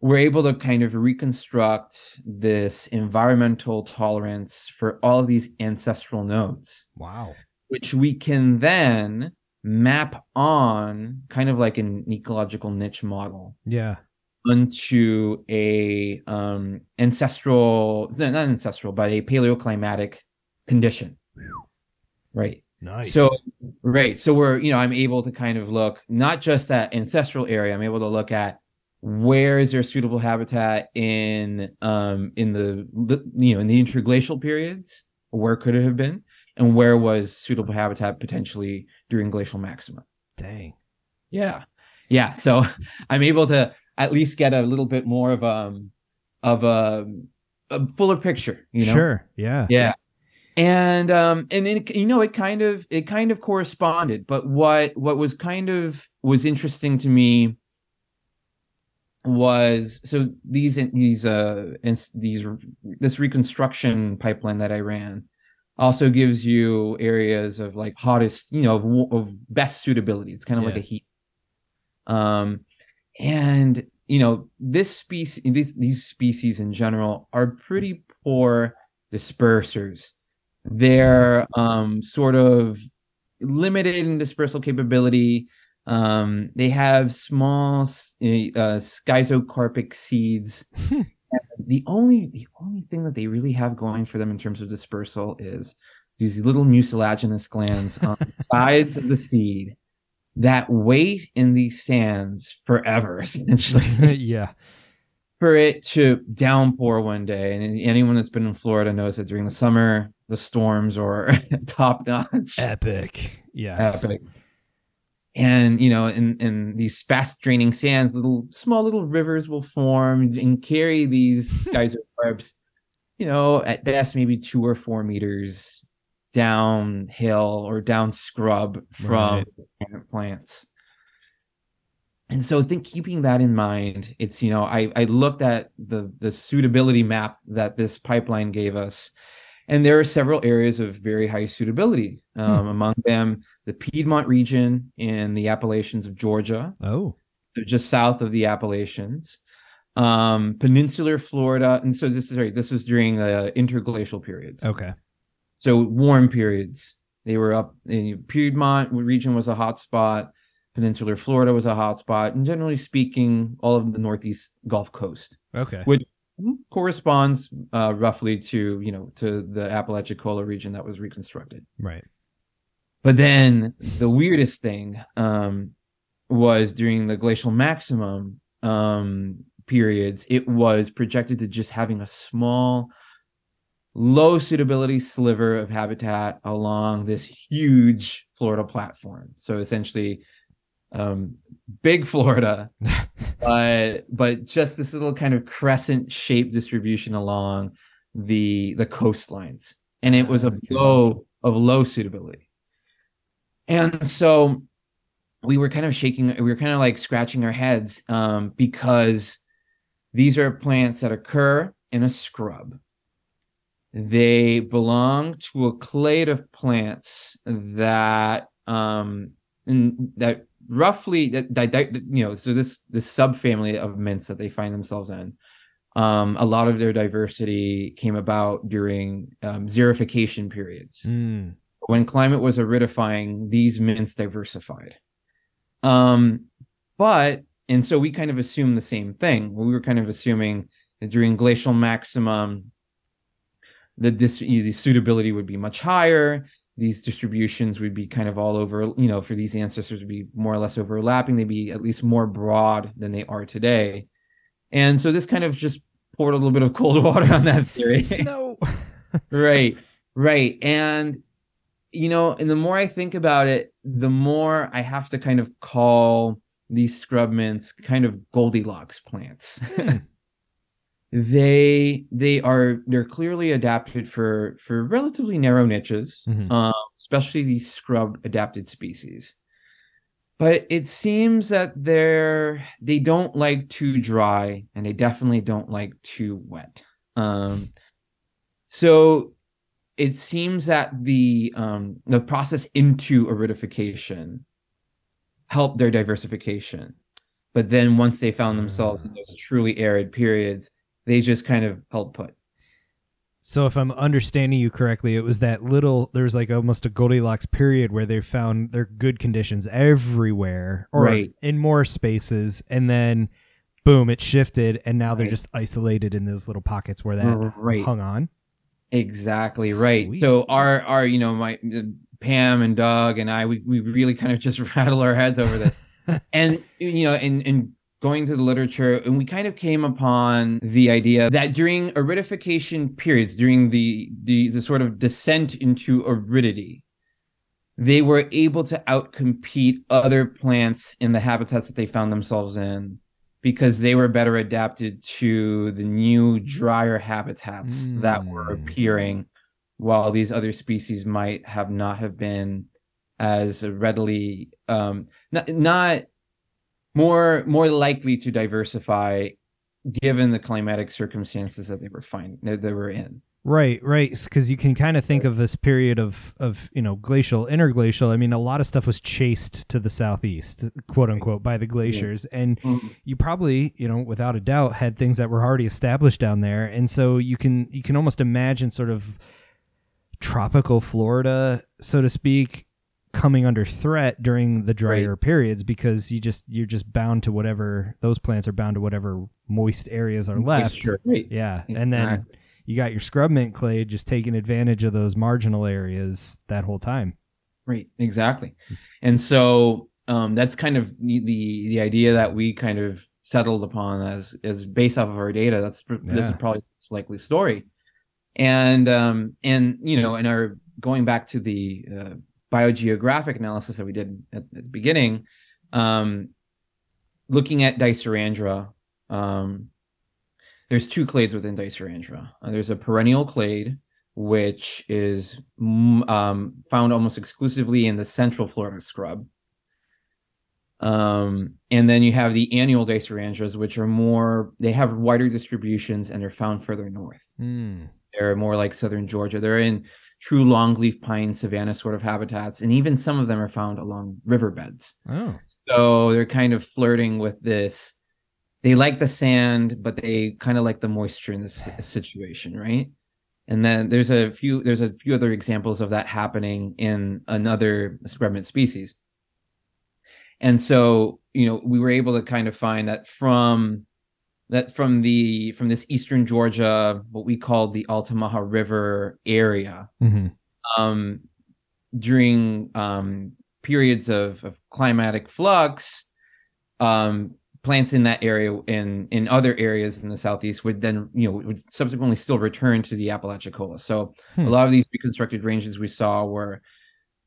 we're able to kind of reconstruct this environmental tolerance for all of these ancestral nodes, Wow. which we can then map on kind of like an ecological niche model Yeah. onto a um ancestral not ancestral but a paleoclimatic condition. Right. Nice. so right. So we're you know i'm able to kind of look not just at ancestral area i'm able to look at where is there suitable habitat in um in the, the you know in the interglacial periods? Where could it have been and where was suitable habitat potentially during glacial maxima dang. yeah yeah so i'm able to at least get a little bit more of um of a, a fuller picture you know Sure. Yeah. yeah and um and then you know it kind of it kind of corresponded but what what was kind of was interesting to me was so these these uh these this reconstruction pipeline that i ran also gives you areas of like hottest you know of, of best suitability. It's kind of like a heat. Um and you know this species these these species in general are pretty poor dispersers. They're um sort of limited in dispersal capability. Um they have small s- uh schizocarpic seeds the only the only thing that they really have going for them in terms of dispersal is these little mucilaginous glands on the sides of the seed that wait in these sands forever essentially yeah. for it to downpour one day and anyone that's been in florida knows that during the summer the storms are top notch Epic. Yes. epic and you know in in these fast draining sands little small little rivers will form and carry these schizocarps you know at best maybe two or four meters downhill or down scrub from Right. plants and so I think keeping that in mind it's you know i i looked at the the suitability map that this pipeline gave us and there are several areas of very high suitability um, among them the piedmont region in the appalachians of georgia Oh. just south of the appalachians um peninsular florida and so this is right this was during the interglacial periods Okay. so warm periods they were up in piedmont region was a hot spot peninsular florida was a hot spot and generally speaking all of the northeast gulf coast Okay. Which- corresponds uh, roughly to you know to the apalachicola region that was reconstructed Right. But then the weirdest thing um, was during the glacial maximum um, periods, it was projected to just having a small, low suitability sliver of habitat along this huge Florida platform. So essentially, um, big Florida, but but just this little kind of crescent shaped distribution along the the coastlines, and it was a Okay. low of low suitability. And so we were kind of shaking, we were kind of like scratching our heads um, because these are plants that occur in a scrub. They belong to a clade of plants that um that roughly that, that, that you know so this this subfamily of mints that they find themselves in um a lot of their diversity came about during um, xerification periods Mm. When climate was aridifying, these mints diversified. Um, but and so we kind of assumed the same thing. We were kind of assuming that during glacial maximum, the dis- the suitability would be much higher. These distributions would be kind of all over, you know, for these ancestors would be more or less overlapping. They'd be at least more broad than they are today. And so this kind of just poured a little bit of cold water on that theory No. right right and you know and the more i think about it the more i have to kind of call these scrub mints kind of goldilocks plants. They they are they're clearly adapted for for relatively narrow niches Mhm. um, especially these scrub adapted species. But it seems that they're they don't like too dry and they definitely don't like too wet. Um so it seems that the um the process into aridification helped their diversification but then once they found themselves in those truly arid periods they just kind of held put So if I'm understanding you correctly, it was that little there's like almost a Goldilocks period where they found their good conditions everywhere or Right. in more spaces and then boom, it shifted and now they're just isolated in those little pockets where that right. hung on. Exactly right. Sweet. So our our you know my Pam and Doug and I we we really kind of just rattle our heads over this, and you know in in going to the literature and we kind of came upon the idea that during aridification periods during the the, the sort of descent into aridity they were able to outcompete other plants in the habitats that they found themselves in because they were better adapted to the new drier habitats that were Mm. appearing while these other species might have not have been as readily um not, not more more likely to diversify given the climatic circumstances that they were finding that they were in Right, right. Because you can kind of think of this period of, of you know glacial, interglacial. I mean, a lot of stuff was chased to the southeast, quote unquote, by the glaciers, and mm-hmm. you probably, you know, without a doubt, had things that were already established down there, and so you can you can almost imagine sort of tropical Florida, so to speak, coming under threat during the drier periods because you just you're just bound to whatever those plants are bound to whatever moist areas are left. Right. Yeah, and then. You got your scrub mint clade just taking advantage of those marginal areas that whole time. Right, exactly. And so um, that's kind of the, the idea that we kind of settled upon as as based off of our data. That's pr- this is probably the most likely story. And um and you know, and our going back to the uh, biogeographic analysis that we did at, at the beginning, um, looking at Dicerandra, um, there's two clades within Dicerandra. Uh, there's a perennial clade, which is mm, um, found almost exclusively in the central Florida scrub. Um, and then you have the annual Dicerandras, which are more, they have wider distributions and they're found further north. Hmm. They're more like southern Georgia. They're in true longleaf pine savanna sort of habitats, and even some of them are found along riverbeds. Oh, So they're kind of flirting with this. They like the sand, but they kind of like the moisture in this situation, right? And then there's a few there's a few other examples of that happening in another scrub mint species. And so, you know, we were able to kind of find that from that from the from this eastern Georgia, what we called the Altamaha River area, hmm um, during um, periods of, of climatic flux, um, plants in that area and in other areas in the southeast would then, you know, would subsequently still return to the Apalachicola. So Hmm. a lot of these reconstructed ranges we saw were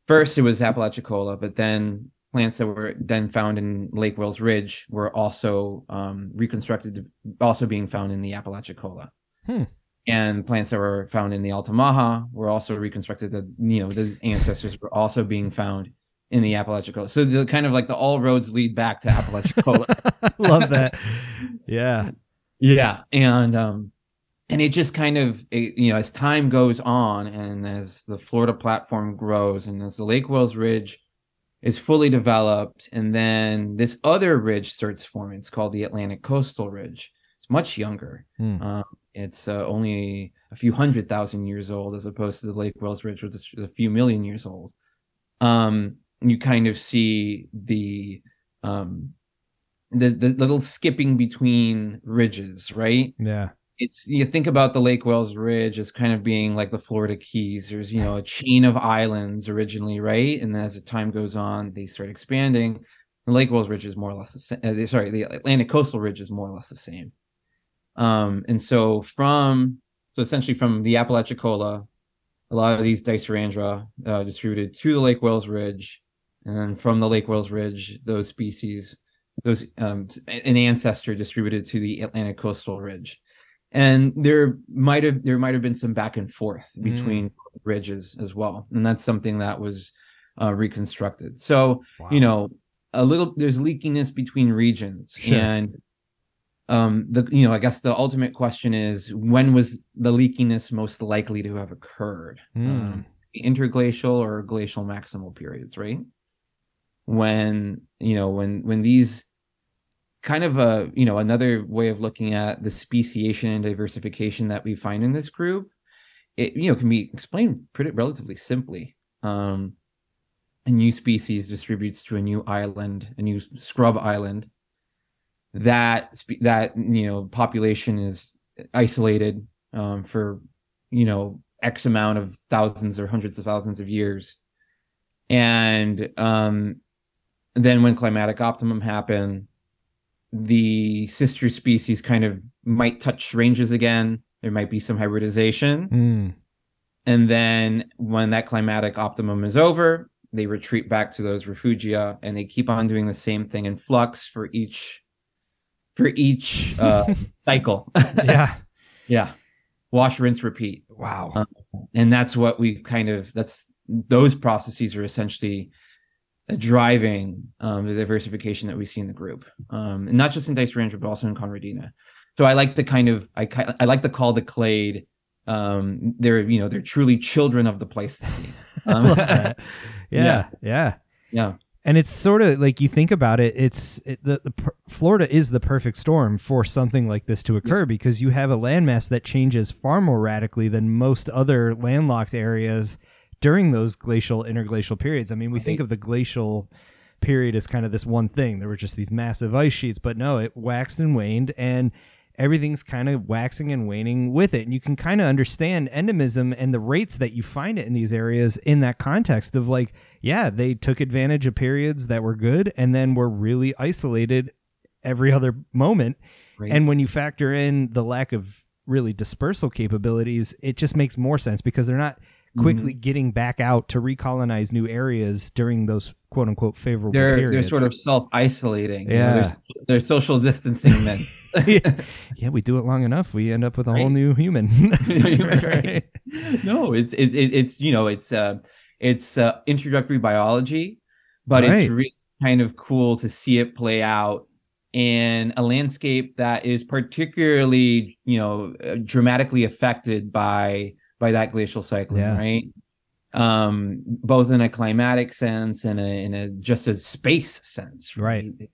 first it was Apalachicola, but then plants that were then found in Lake Wales Ridge were also um, reconstructed, also being found in the Apalachicola Hmm. and plants that were found in the Altamaha were also reconstructed. That you know, those ancestors were also being found in the Apalachicola. So the kind of like the all roads lead back to Apalachicola. Love that. Yeah. yeah, and um, and it just kind of it, you know as time goes on and as the Florida platform grows and as the Lake Wales Ridge is fully developed, and then this other ridge starts forming. It's called the Atlantic Coastal Ridge. It's much younger. Hmm. Um, it's uh, only a few hundred thousand years old, as opposed to the Lake Wales Ridge, which is a few million years old. Um, you kind of see the um, the the little skipping between ridges, right? Yeah. It's you think about the Lake Wales Ridge as kind of being like the Florida Keys. There's you know a chain of islands originally, right? And as the time goes on, they start expanding. The Lake Wales Ridge is more or less the same. Uh, sorry, the Atlantic Coastal Ridge is more or less the same. Um, and so from so essentially from the Apalachicola, a lot of these Dicerandra uh, distributed to the Lake Wales Ridge, and then from the Lake Wales Ridge, those species, those um, an ancestor distributed to the Atlantic Coastal Ridge, and there might have there might have been some back and forth between ridges as well, and that's something that was uh, reconstructed. So Wow. you know a little there's leakiness between regions Sure. and um the you know i guess the ultimate question is when was the leakiness most likely to have occurred Hmm. um, interglacial or glacial maximal periods right when you know when when these kind of a you know another way of looking at the speciation and diversification that we find in this group it you know can be explained pretty relatively simply. Um, a new species distributes to a new island, a new scrub island. That that you know population is isolated um, for you know x amount of thousands or hundreds of thousands of years, and um, then when climatic optimum happen, the sister species kind of might touch ranges again. There might be some hybridization. Mm. And then when that climatic optimum is over, they retreat back to those refugia and they keep on doing the same thing in flux for each for each uh, cycle. Yeah. yeah. Wash, rinse, repeat. Wow. Um, and that's what we've kind of that's those processes are essentially driving um, the diversification that we see in the group, um, and not just in Dicerandra, but also in Conradina. So I like to kind of I I like to call the clade. Um, they're you know they're truly children of the Pleistocene. Um, yeah, yeah, yeah, yeah. And it's sort of like you think about it. It's it, the, the Florida is the perfect storm for something like this to occur yeah. because you have a landmass that changes far more radically than most other landlocked areas during those glacial interglacial periods. I mean, we think of the glacial period as kind of this one thing. There were just these massive ice sheets, but no, it waxed and waned and everything's kind of waxing and waning with it. And you can kind of understand endemism and the rates that you find it in these areas in that context of like, yeah, they took advantage of periods that were good and then were really isolated every other moment. Right. And when you factor in the lack of really dispersal capabilities, it just makes more sense because they're not quickly mm-hmm. getting back out to recolonize new areas during those quote unquote favorable they're, periods. They're sort of self isolating. Yeah. You know, they're, they're, social distancing men. yeah. yeah, we do it long enough, we end up with a right. whole new human. right. No, it's it, it, it's you know it's uh it's uh, introductory biology, but it's really kind of cool to see it play out in a landscape that is particularly you know uh, dramatically affected by by that glacial cycling, yeah. right? Um, both in a climatic sense and a, in a just a space sense, right? right.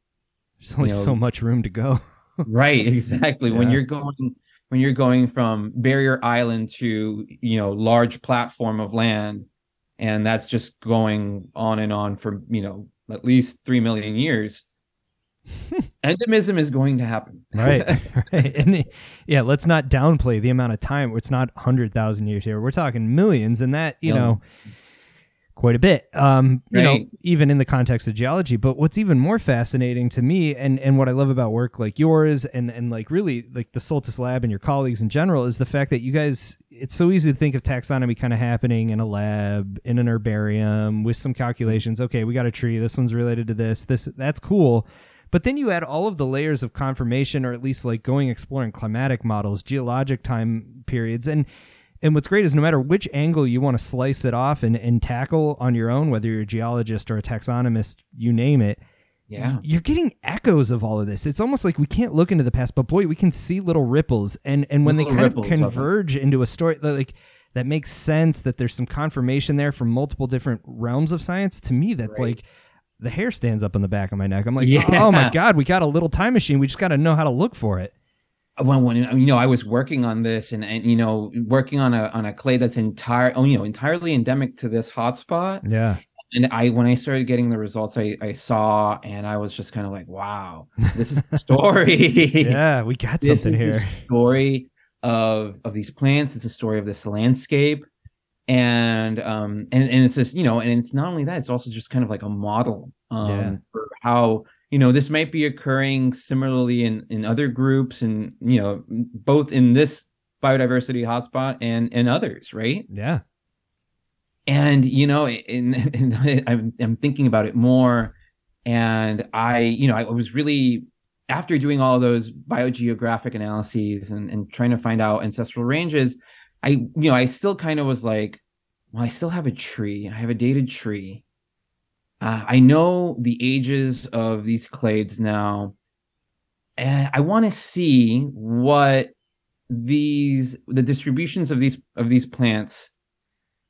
There's only you know, so much room to go. right, exactly. Yeah. When you're going when you're going from barrier island to you know large platform of land, and that's just going on and on for you know at least three million years endemism is going to happen. Right. Right and yeah let's not downplay the amount of time. It's not 100000 years here. We're talking millions and that you know quite a bit um you know even in the context of geology. But what's even more fascinating to me and and what i love about work like yours and and like really like the soltis lab and your colleagues in general is the fact that you guys it's so easy to think of taxonomy kind of happening in a lab in an herbarium with some calculations. Okay we got a tree. This one's related to this. This that's cool but then you add all of the layers of confirmation, or at least like going exploring climatic models, geologic time periods, and and what's great is no matter which angle you want to slice it off and, and tackle on your own, whether you're a geologist or a taxonomist, you name it, yeah, you're getting echoes of all of this. It's almost like we can't look into the past, but boy, we can see little ripples, and and when little they kind of converge of into a story, like that makes sense that there's some confirmation there from multiple different realms of science. To me, that's right. like the hair stands up on the back of my neck. I'm like, yeah. oh my god, we got a little time machine. We just got to know how to look for it. When, when you know, I was working on this, and, and you know, working on a on a clade that's entire, oh, you know, entirely endemic to this hotspot. Yeah. And I, when I started getting the results, I, I saw, and I was just kind of like, wow, this is the story. yeah, we got something here. story of of these plants. It's a story of this landscape and um and, and it's just you know and it's not only that it's also just kind of like a model um yeah. for how you know this might be occurring similarly in in other groups and you know both in this biodiversity hotspot and and others right? Yeah. And you know in, in, I'm, I'm thinking about it more. And i you know i was really after doing all those biogeographic analyses and, and trying to find out ancestral ranges I, you know, I still kind of was like, well, I still have a tree. I have a dated tree. Uh, I know the ages of these clades now. And I want to see what these the distributions of these of these plants,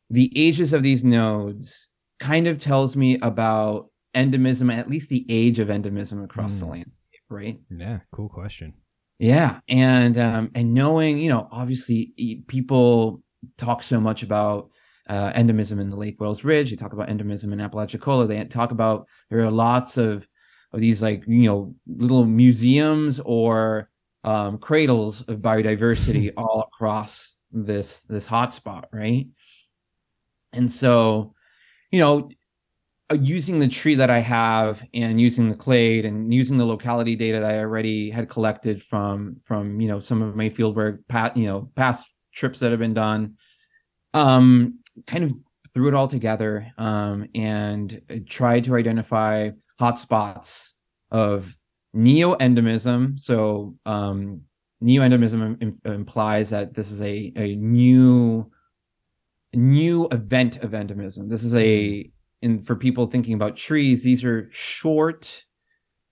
the ages of these nodes kind of tells me about endemism, at least the age of endemism across mm. the landscape, right? Yeah, cool question. Yeah, and um, and knowing, you know, obviously people talk so much about uh, endemism in the Lake Wales Ridge. They talk about endemism in Apalachicola. They talk about there are lots of of these like you know little museums or um, cradles of biodiversity all across this this hotspot, right? And so, you know, using the tree that I have and using the clade and using the locality data that I already had collected from from you know some of my fieldwork, past you know past trips that have been done, um, kind of threw it all together um, and tried to identify hotspots of neoendemism. So um, neoendemism Im- implies that this is a a new new event of endemism. This is a and for people thinking about trees, these are short,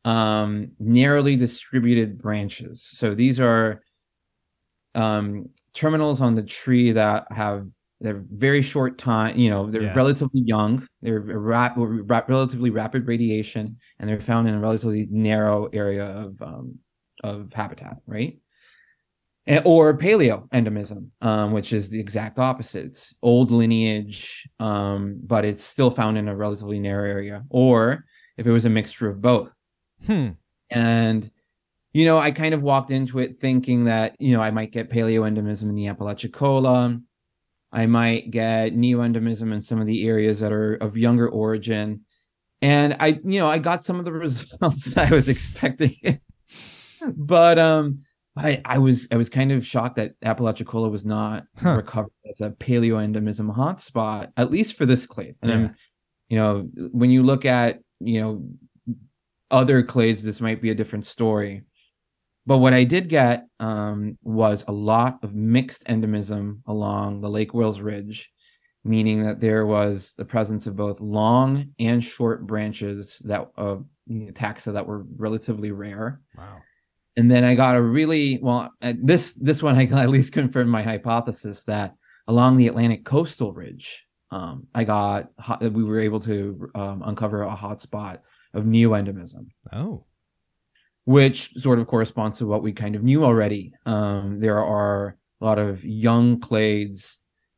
um, narrowly distributed branches. So these are um, terminals on the tree that have they're very short time. You know, they're Yeah. relatively young. They're rap- rap- relatively rapid radiation, and they're found in a relatively narrow area of um, of habitat, right? And- or paleo endemism, um, which is the exact opposite. It's old lineage, um, but it's still found in a relatively narrow area. Or if it was a mixture of both. Hmm. And, you know, I kind of walked into it thinking that, you know, I might get paleo endemism in the Apalachicola. I might get neoendemism in some of the areas that are of younger origin. And I, you know, I got some of the results I was expecting. but um I, I was I was kind of shocked that Apalachicola was not Huh. recovered as a paleoendemism hotspot, at least for this clade. And Yeah. I'm, you know, when you look at, you know, other clades, this might be a different story. But what I did get um, was a lot of mixed endemism along the Lake Wales Ridge, meaning that there was the presence of both long and short branches that of taxa that were relatively rare. Wow. And then I got a really well uh, this this one I can at least confirm my hypothesis that along the Atlantic coastal ridge, um, I got hot, we were able to um, uncover a hotspot of neoendemism Oh. which sort of corresponds to what we kind of knew already. Um, there are a lot of young clades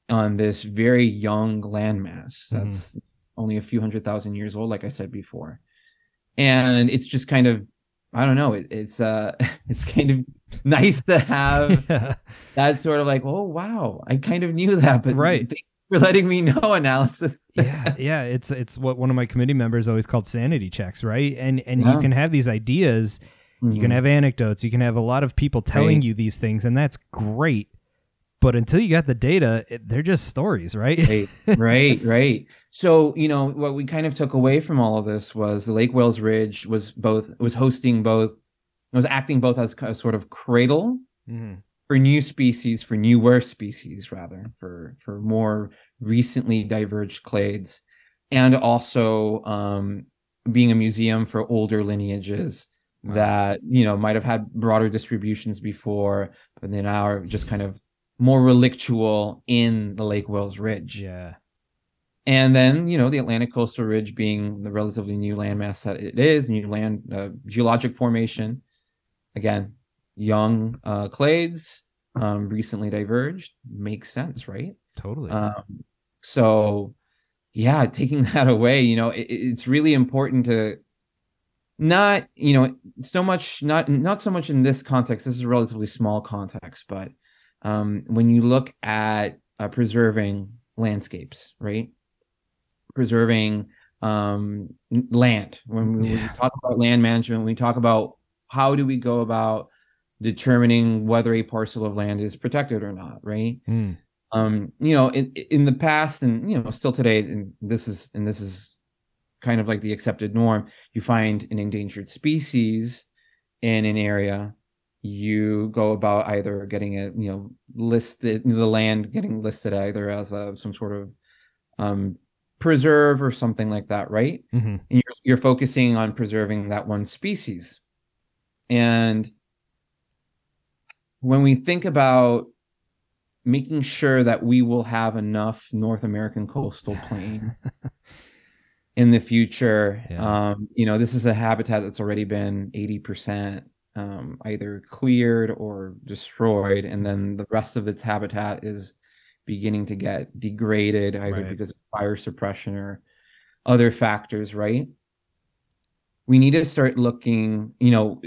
on this very young landmass Mhm. that's only a few hundred thousand years old, like I said before, and it's just kind of I don't know. It, it's uh, it's kind of nice to have yeah. that sort of like, oh wow, I kind of knew that, but Right. thank you for letting me know analysis. yeah, yeah. It's it's what one of my committee members always called sanity checks, right? And and you can have these ideas, you can Mhm. have anecdotes, you can have a lot of people telling Right. you these things, and that's great. But until you got the data, it, they're just stories, right? right right right so you know what we kind of took away from all of this was the lake wales ridge was both was hosting both was acting both as a sort of cradle Mhm. for new species for newer species rather for for more recently diverged clades and also um being a museum for older lineages Wow. that you know might have had broader distributions before but they now are just kind of more relictual in the lake wales ridge Yeah. and then you know the atlantic coastal ridge being the relatively new landmass that it is new land uh, geologic formation again young uh, clades um, recently diverged makes sense right Totally. um, so yeah taking that away you know it, it's really important to not you know so much not not so much in this context this is a relatively small context but um, when you look at uh, preserving landscapes right? Preserving um, land. When we, when we talk about land management when we talk about how do we go about determining whether a parcel of land is protected or not right? Mm. um you know in in the past and you know still today and this is and this is kind of like the accepted norm you find an endangered species in an area you go about either getting it you know listed the land getting listed either as a some sort of um preserve or something like that right Mhm. and you're, you're focusing on preserving that one species and when we think about making sure that we will have enough north american coastal plain in the future Yeah. um you know this is a habitat that's already been 80% um either cleared or destroyed and then the rest of its habitat is beginning to get degraded either Right. because of fire suppression or other factors, right? We need to start looking, you know,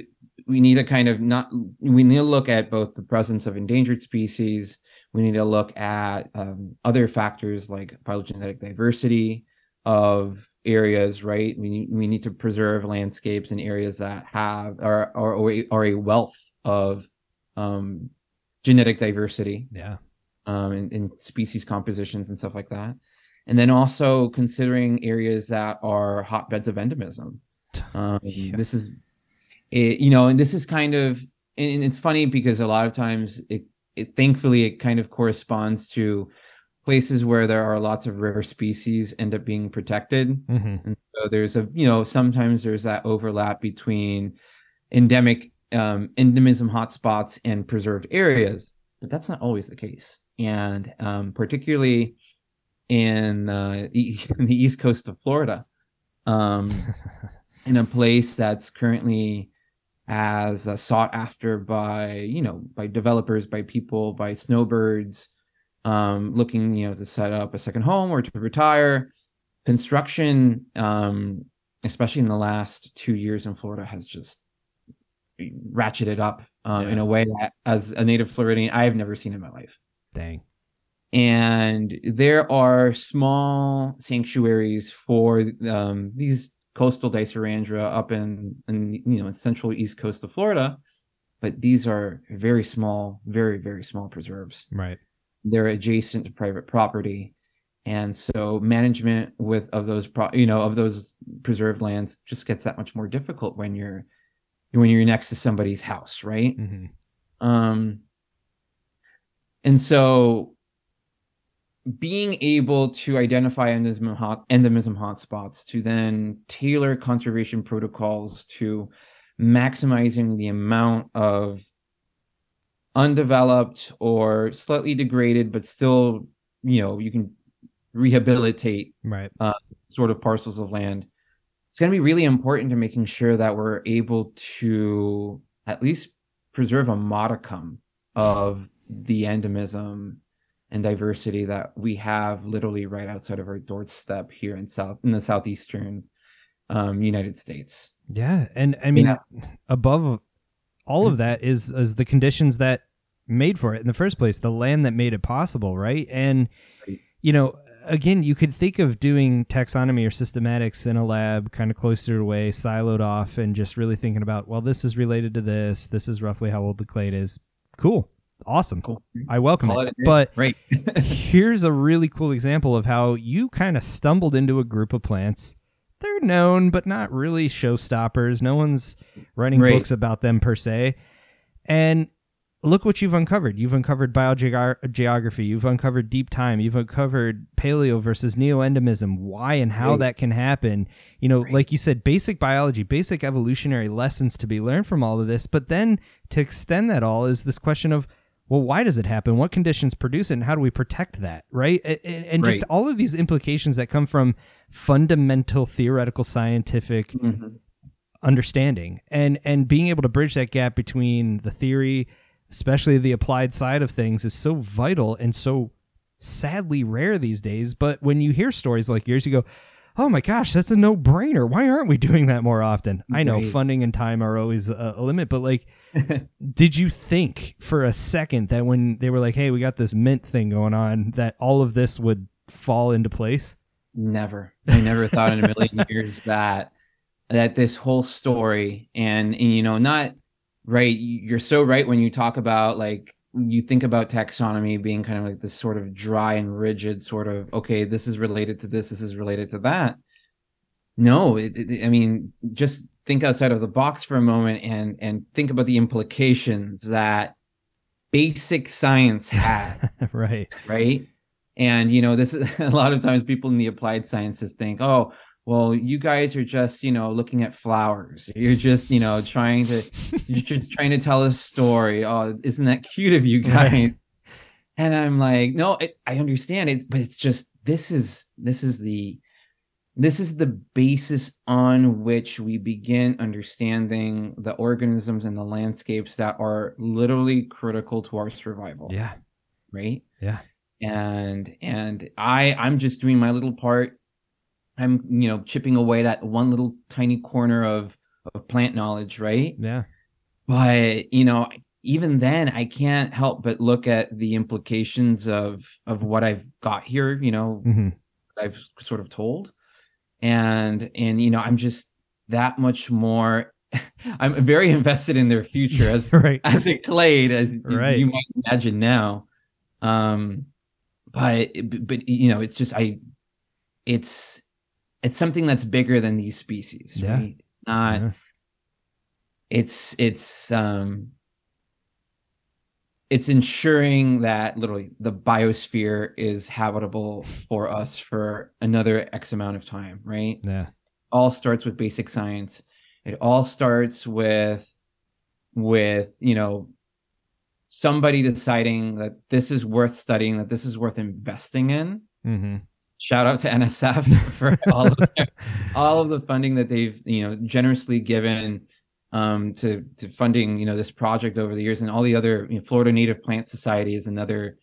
we need to kind of not we need to look at both the presence of endangered species we need to look at um, other factors like phylogenetic diversity of areas right we need, we need to preserve landscapes and areas that have are are, or a- are a wealth of um, genetic diversity Yeah. um, and, and species compositions and stuff like that. And then also considering areas that are hotbeds of endemism. Um, Yeah. This is, it, you know, and this is kind of, and it's funny because a lot of times it, it thankfully it kind of corresponds to places where there are lots of rare species end up being protected. hmm And so there's a, you know, sometimes there's that overlap between endemic um, endemism hotspots and preserved areas, but that's not always the case. And um, particularly in, uh, e- in the east coast of Florida, um, in a place that's currently as uh, sought after by you know by developers by people by snowbirds um looking you know to set up a second home or to retire construction um especially in the last two years in florida has just ratcheted up um, in a way that as a native floridian i have never seen in my life Dang. and there are small sanctuaries for um, these coastal Dicerandra up in, in you know in central east coast of Florida, but these are very small, very very small preserves. Right. They're adjacent to private property, and so management with of those pro, you know of those preserved lands just gets that much more difficult when you're when you're next to somebody's house, right? hmm Um, and so being able to identify endemism, hot, endemism hotspots to then tailor conservation protocols to maximizing the amount of undeveloped or slightly degraded, but still, you know, you can rehabilitate Right. sort of parcels of land. It's going to be really important to making sure that we're able to at least preserve a modicum of the endemism and diversity that we have literally right outside of our doorstep here in south in the southeastern um, United States. Yeah, and I mean, Yeah. above all of mm-hmm. that is is the conditions that made for it in the first place, the land that made it possible, right? And you know, again, you could think of doing taxonomy or systematics in a lab, kind of cloistered away, siloed off, and just really thinking about, well, this is related to this. This is roughly how old the clade is. Cool, awesome. Cool. I welcome Call it. it. But Right. here's a really cool example of how you kind of stumbled into a group of plants. They're known, but not really showstoppers. No one's writing Right. books about them per se. And look what you've uncovered. You've uncovered biogeography. You've uncovered deep time. You've uncovered paleo versus neoendemism, why and how Right. that can happen. You know, Right. like you said, basic biology, basic evolutionary lessons to be learned from all of this. But then to extend that all is this question of, well, why does it happen? What conditions produce it? And how do we protect that? Right. A- a- And just Right. all of these implications that come from fundamental theoretical scientific Mhm. understanding and and being able to bridge that gap between the theory especially the applied side of things is so vital and so sadly rare these days but when you hear stories like yours you go oh my gosh that's a no-brainer why aren't we doing that more often i know funding and time are always a, a limit but like did you think for a second that when they were like hey we got this mint thing going on that all of this would fall into place Never. I never thought in a million years that that this whole story and, and you know not right you're so right when you talk about like you think about taxonomy being kind of like this sort of dry and rigid sort of okay this is related to this this is related to that no it, it- i mean just think outside of the box for a moment and and think about the implications that basic science had right right? And you know, this is a lot of times people in the applied sciences think, oh, well, you guys are just, you know, looking at flowers. You're just, you know, trying to you're just trying to tell a story. Oh, isn't that cute of you guys? Right. And I'm like, no, it, I understand it, but it's just this is this is the this is the basis on which we begin understanding the organisms and the landscapes that are literally critical to our survival yeah right? Yeah. and and I I'm just doing my little part. I'm you know chipping away that one little tiny corner of of plant knowledge, right? Yeah. But you know, even then, I can't help but look at the implications of of what I've got here. You know, hmm I've sort of told, and and you know, I'm just that much more. I'm very invested in their future as Right. as it clade as Right. you might imagine now um but but you know it's just i it's it's something that's bigger than these species Yeah. right not Yeah. it's it's um it's ensuring that literally the biosphere is habitable for us for another x amount of time right Yeah. all starts with basic science. It all starts with with, you know, somebody deciding that this is worth studying, that this is worth investing in. hmm Shout out to NSF for all of their, all of the funding that they've, you know, generously given um, to to funding, you know, this project over the years, and all the other you know, Florida Native Plant Society is another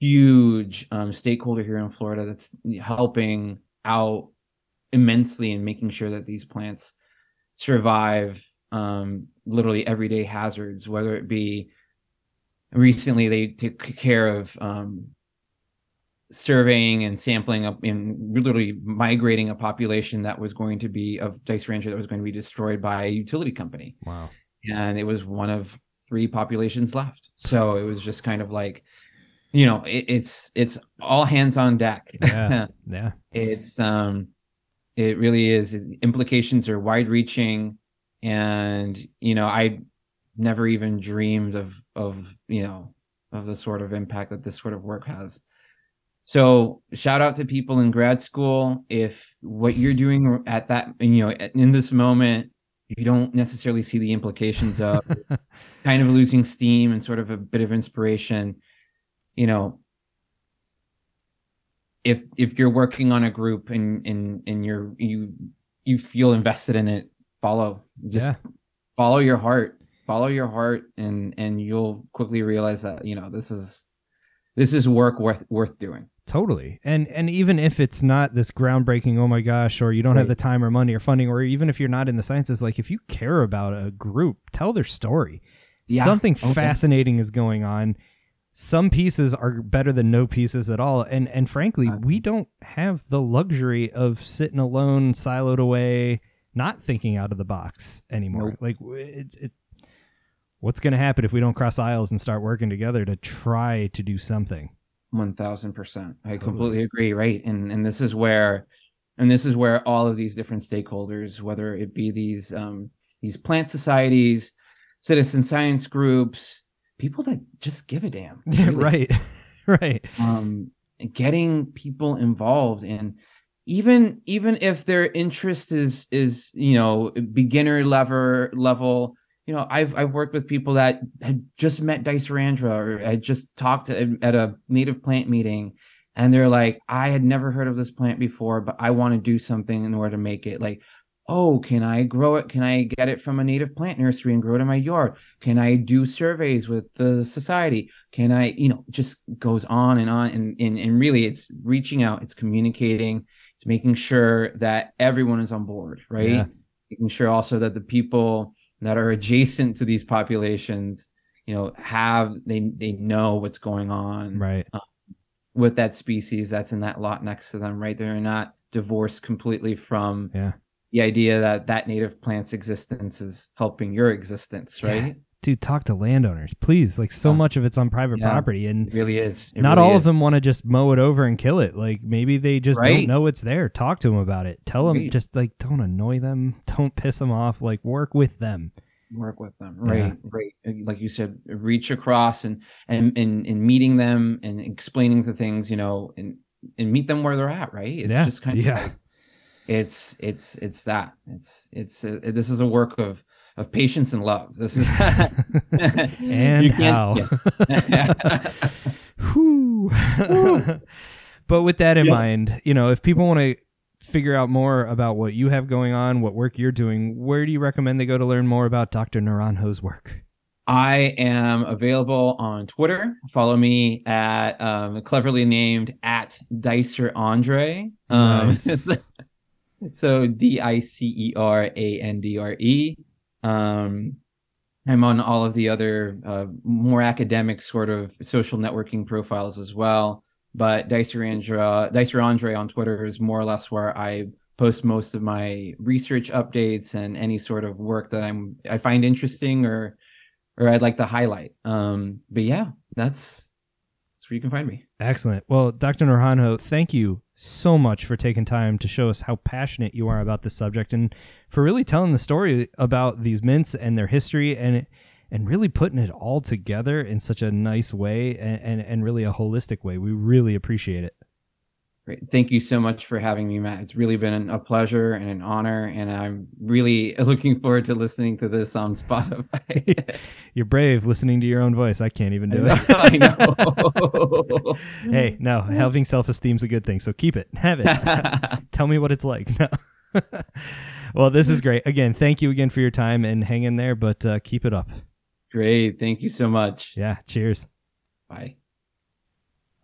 huge um, stakeholder here in Florida that's helping out immensely in making sure that these plants survive um, literally everyday hazards, whether it be recently they took care of um, surveying and sampling up in literally migrating a population that was going to be of Dicerandra that was going to be destroyed by a utility company Wow. and it was one of three populations left so it was just kind of like you know it, it's it's all hands on deck Yeah. Yeah. it's um it really is implications are wide reaching and you know i never even dreamed of of you know of the sort of impact that this sort of work has so shout out to people in grad school. If what you're doing at that you know in this moment you don't necessarily see the implications of kind of losing steam and sort of a bit of inspiration you know if if you're working on a group and and and you're you you feel invested in it follow. Just Yeah. follow your heart. Follow your heart and and you'll quickly realize that you know this is this is work worth worth doing Totally. And and even if it's not this groundbreaking, oh my gosh, or you don't have the time or money or funding, or even if you're not in the sciences, like if you care about a group, tell their story. Yeah. Something Okay. fascinating is going on. Some pieces are better than no pieces at all. And and frankly, Uh, we don't have the luxury of sitting alone, siloed away, not thinking out of the box anymore. Nope. Like it's it what's going to happen if we don't cross aisles and start working together to try to do something? One thousand percent. I completely agree. Right, and and this is where, and this is where all of these different stakeholders, whether it be these um these plant societies, citizen science groups, people that just give a damn. Really. right. right. Um, getting people involved and even even if their interest is is you know beginner level level you know i've i've worked with people that had just met Dicerandra or had just talked at, at a native plant meeting and they're like i had never heard of this plant before but i want to do something in order to make it. Like oh can i grow it? Can i get it from a native plant nursery and grow it in my yard? Can i do surveys with the society? Can i you know just goes on and on and, and and really it's reaching out it's communicating it's making sure that everyone is on board right? Yeah. making sure also that the people that are adjacent to these populations you know have they they know what's going on Right. Um, with that species that's in that lot next to them right they're not divorced completely from Yeah. the idea that that native plant's existence is helping your existence right Dude, talk to landowners, please. Like so Yeah. much of it's on private Yeah. property and it really is It not really all is. of them want to just mow it over and kill it. Like maybe they just don't know it's there. Talk to them about it. Tell them Right. just like don't annoy them, don't piss them off, like work with them. work with them right right like you said reach across and and and, and meeting them and explaining the things you know and and meet them where they're at right it's Yeah. just kind of Yeah. like it's it's it's that it's it's uh, this is a work of of patience and love this is and how. can't- yeah. Whew. but with that in Yeah. mind, you know, if people want to figure out more about what you have going on, what work you're doing, where do you recommend they go to learn more about Dr. Naranjo's work? I am available on Twitter. Follow me at um, cleverly named at Dicer Andre. Um, nice. so D I C E R A N D R E. Um, I'm on all of the other uh, more academic sort of social networking profiles as well. But Dicer Andre, Andre on Twitter is more or less where I post most of my research updates and any sort of work that I'm I find interesting or or I'd like to highlight. Um, but yeah, that's that's where you can find me. Excellent. Well, Dr. Naranjo, thank you so much for taking time to show us how passionate you are about this subject and for really telling the story about these mints and their history and and really putting it all together in such a nice way and, and, and really a holistic way. We really appreciate it. Great. Thank you so much for having me, Matt. It's really been a pleasure and an honor, and I'm really looking forward to listening to this on Spotify. You're brave listening to your own voice. I can't even do it. I know. hey, no, having self esteem is a good thing, so keep it. Have it. Tell me what it's like. No. well, this is great. Again, thank you again for your time and hang in there, but uh, keep it up. Great. Thank you so much. Yeah. Cheers. Bye.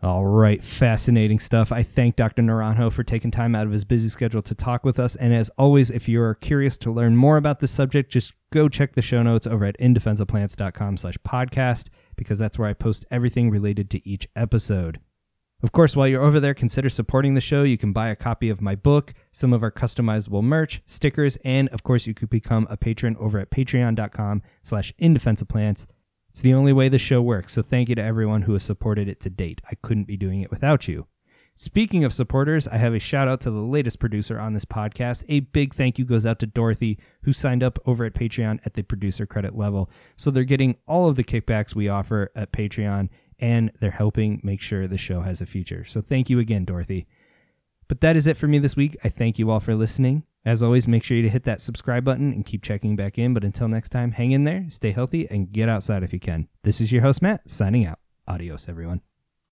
All right, fascinating stuff. I thank Dr. Naranjo for taking time out of his busy schedule to talk with us. And as always, if you are curious to learn more about this subject, just go check the show notes over at indefenseofplants.com slash podcast because that's where I post everything related to each episode. Of course, while you're over there, consider supporting the show. You can buy a copy of my book, some of our customizable merch, stickers, and of course, you could become a patron over at patreon.com slash indefenseofplants. It's the only way the show works, so thank you to everyone who has supported it to date. I couldn't be doing it without you. Speaking of supporters, I have a shout out to the latest producer on this podcast. A big thank you goes out to Dorothy, who signed up over at Patreon at the producer credit level. So they're getting all of the kickbacks we offer at Patreon, and they're helping make sure the show has a future. So thank you again, Dorothy. But that is it for me this week. I thank you all for listening. As always, make sure you hit that subscribe button and keep checking back in. But until next time, hang in there, stay healthy, and get outside if you can. This is your host, Matt, signing out. Adios, everyone.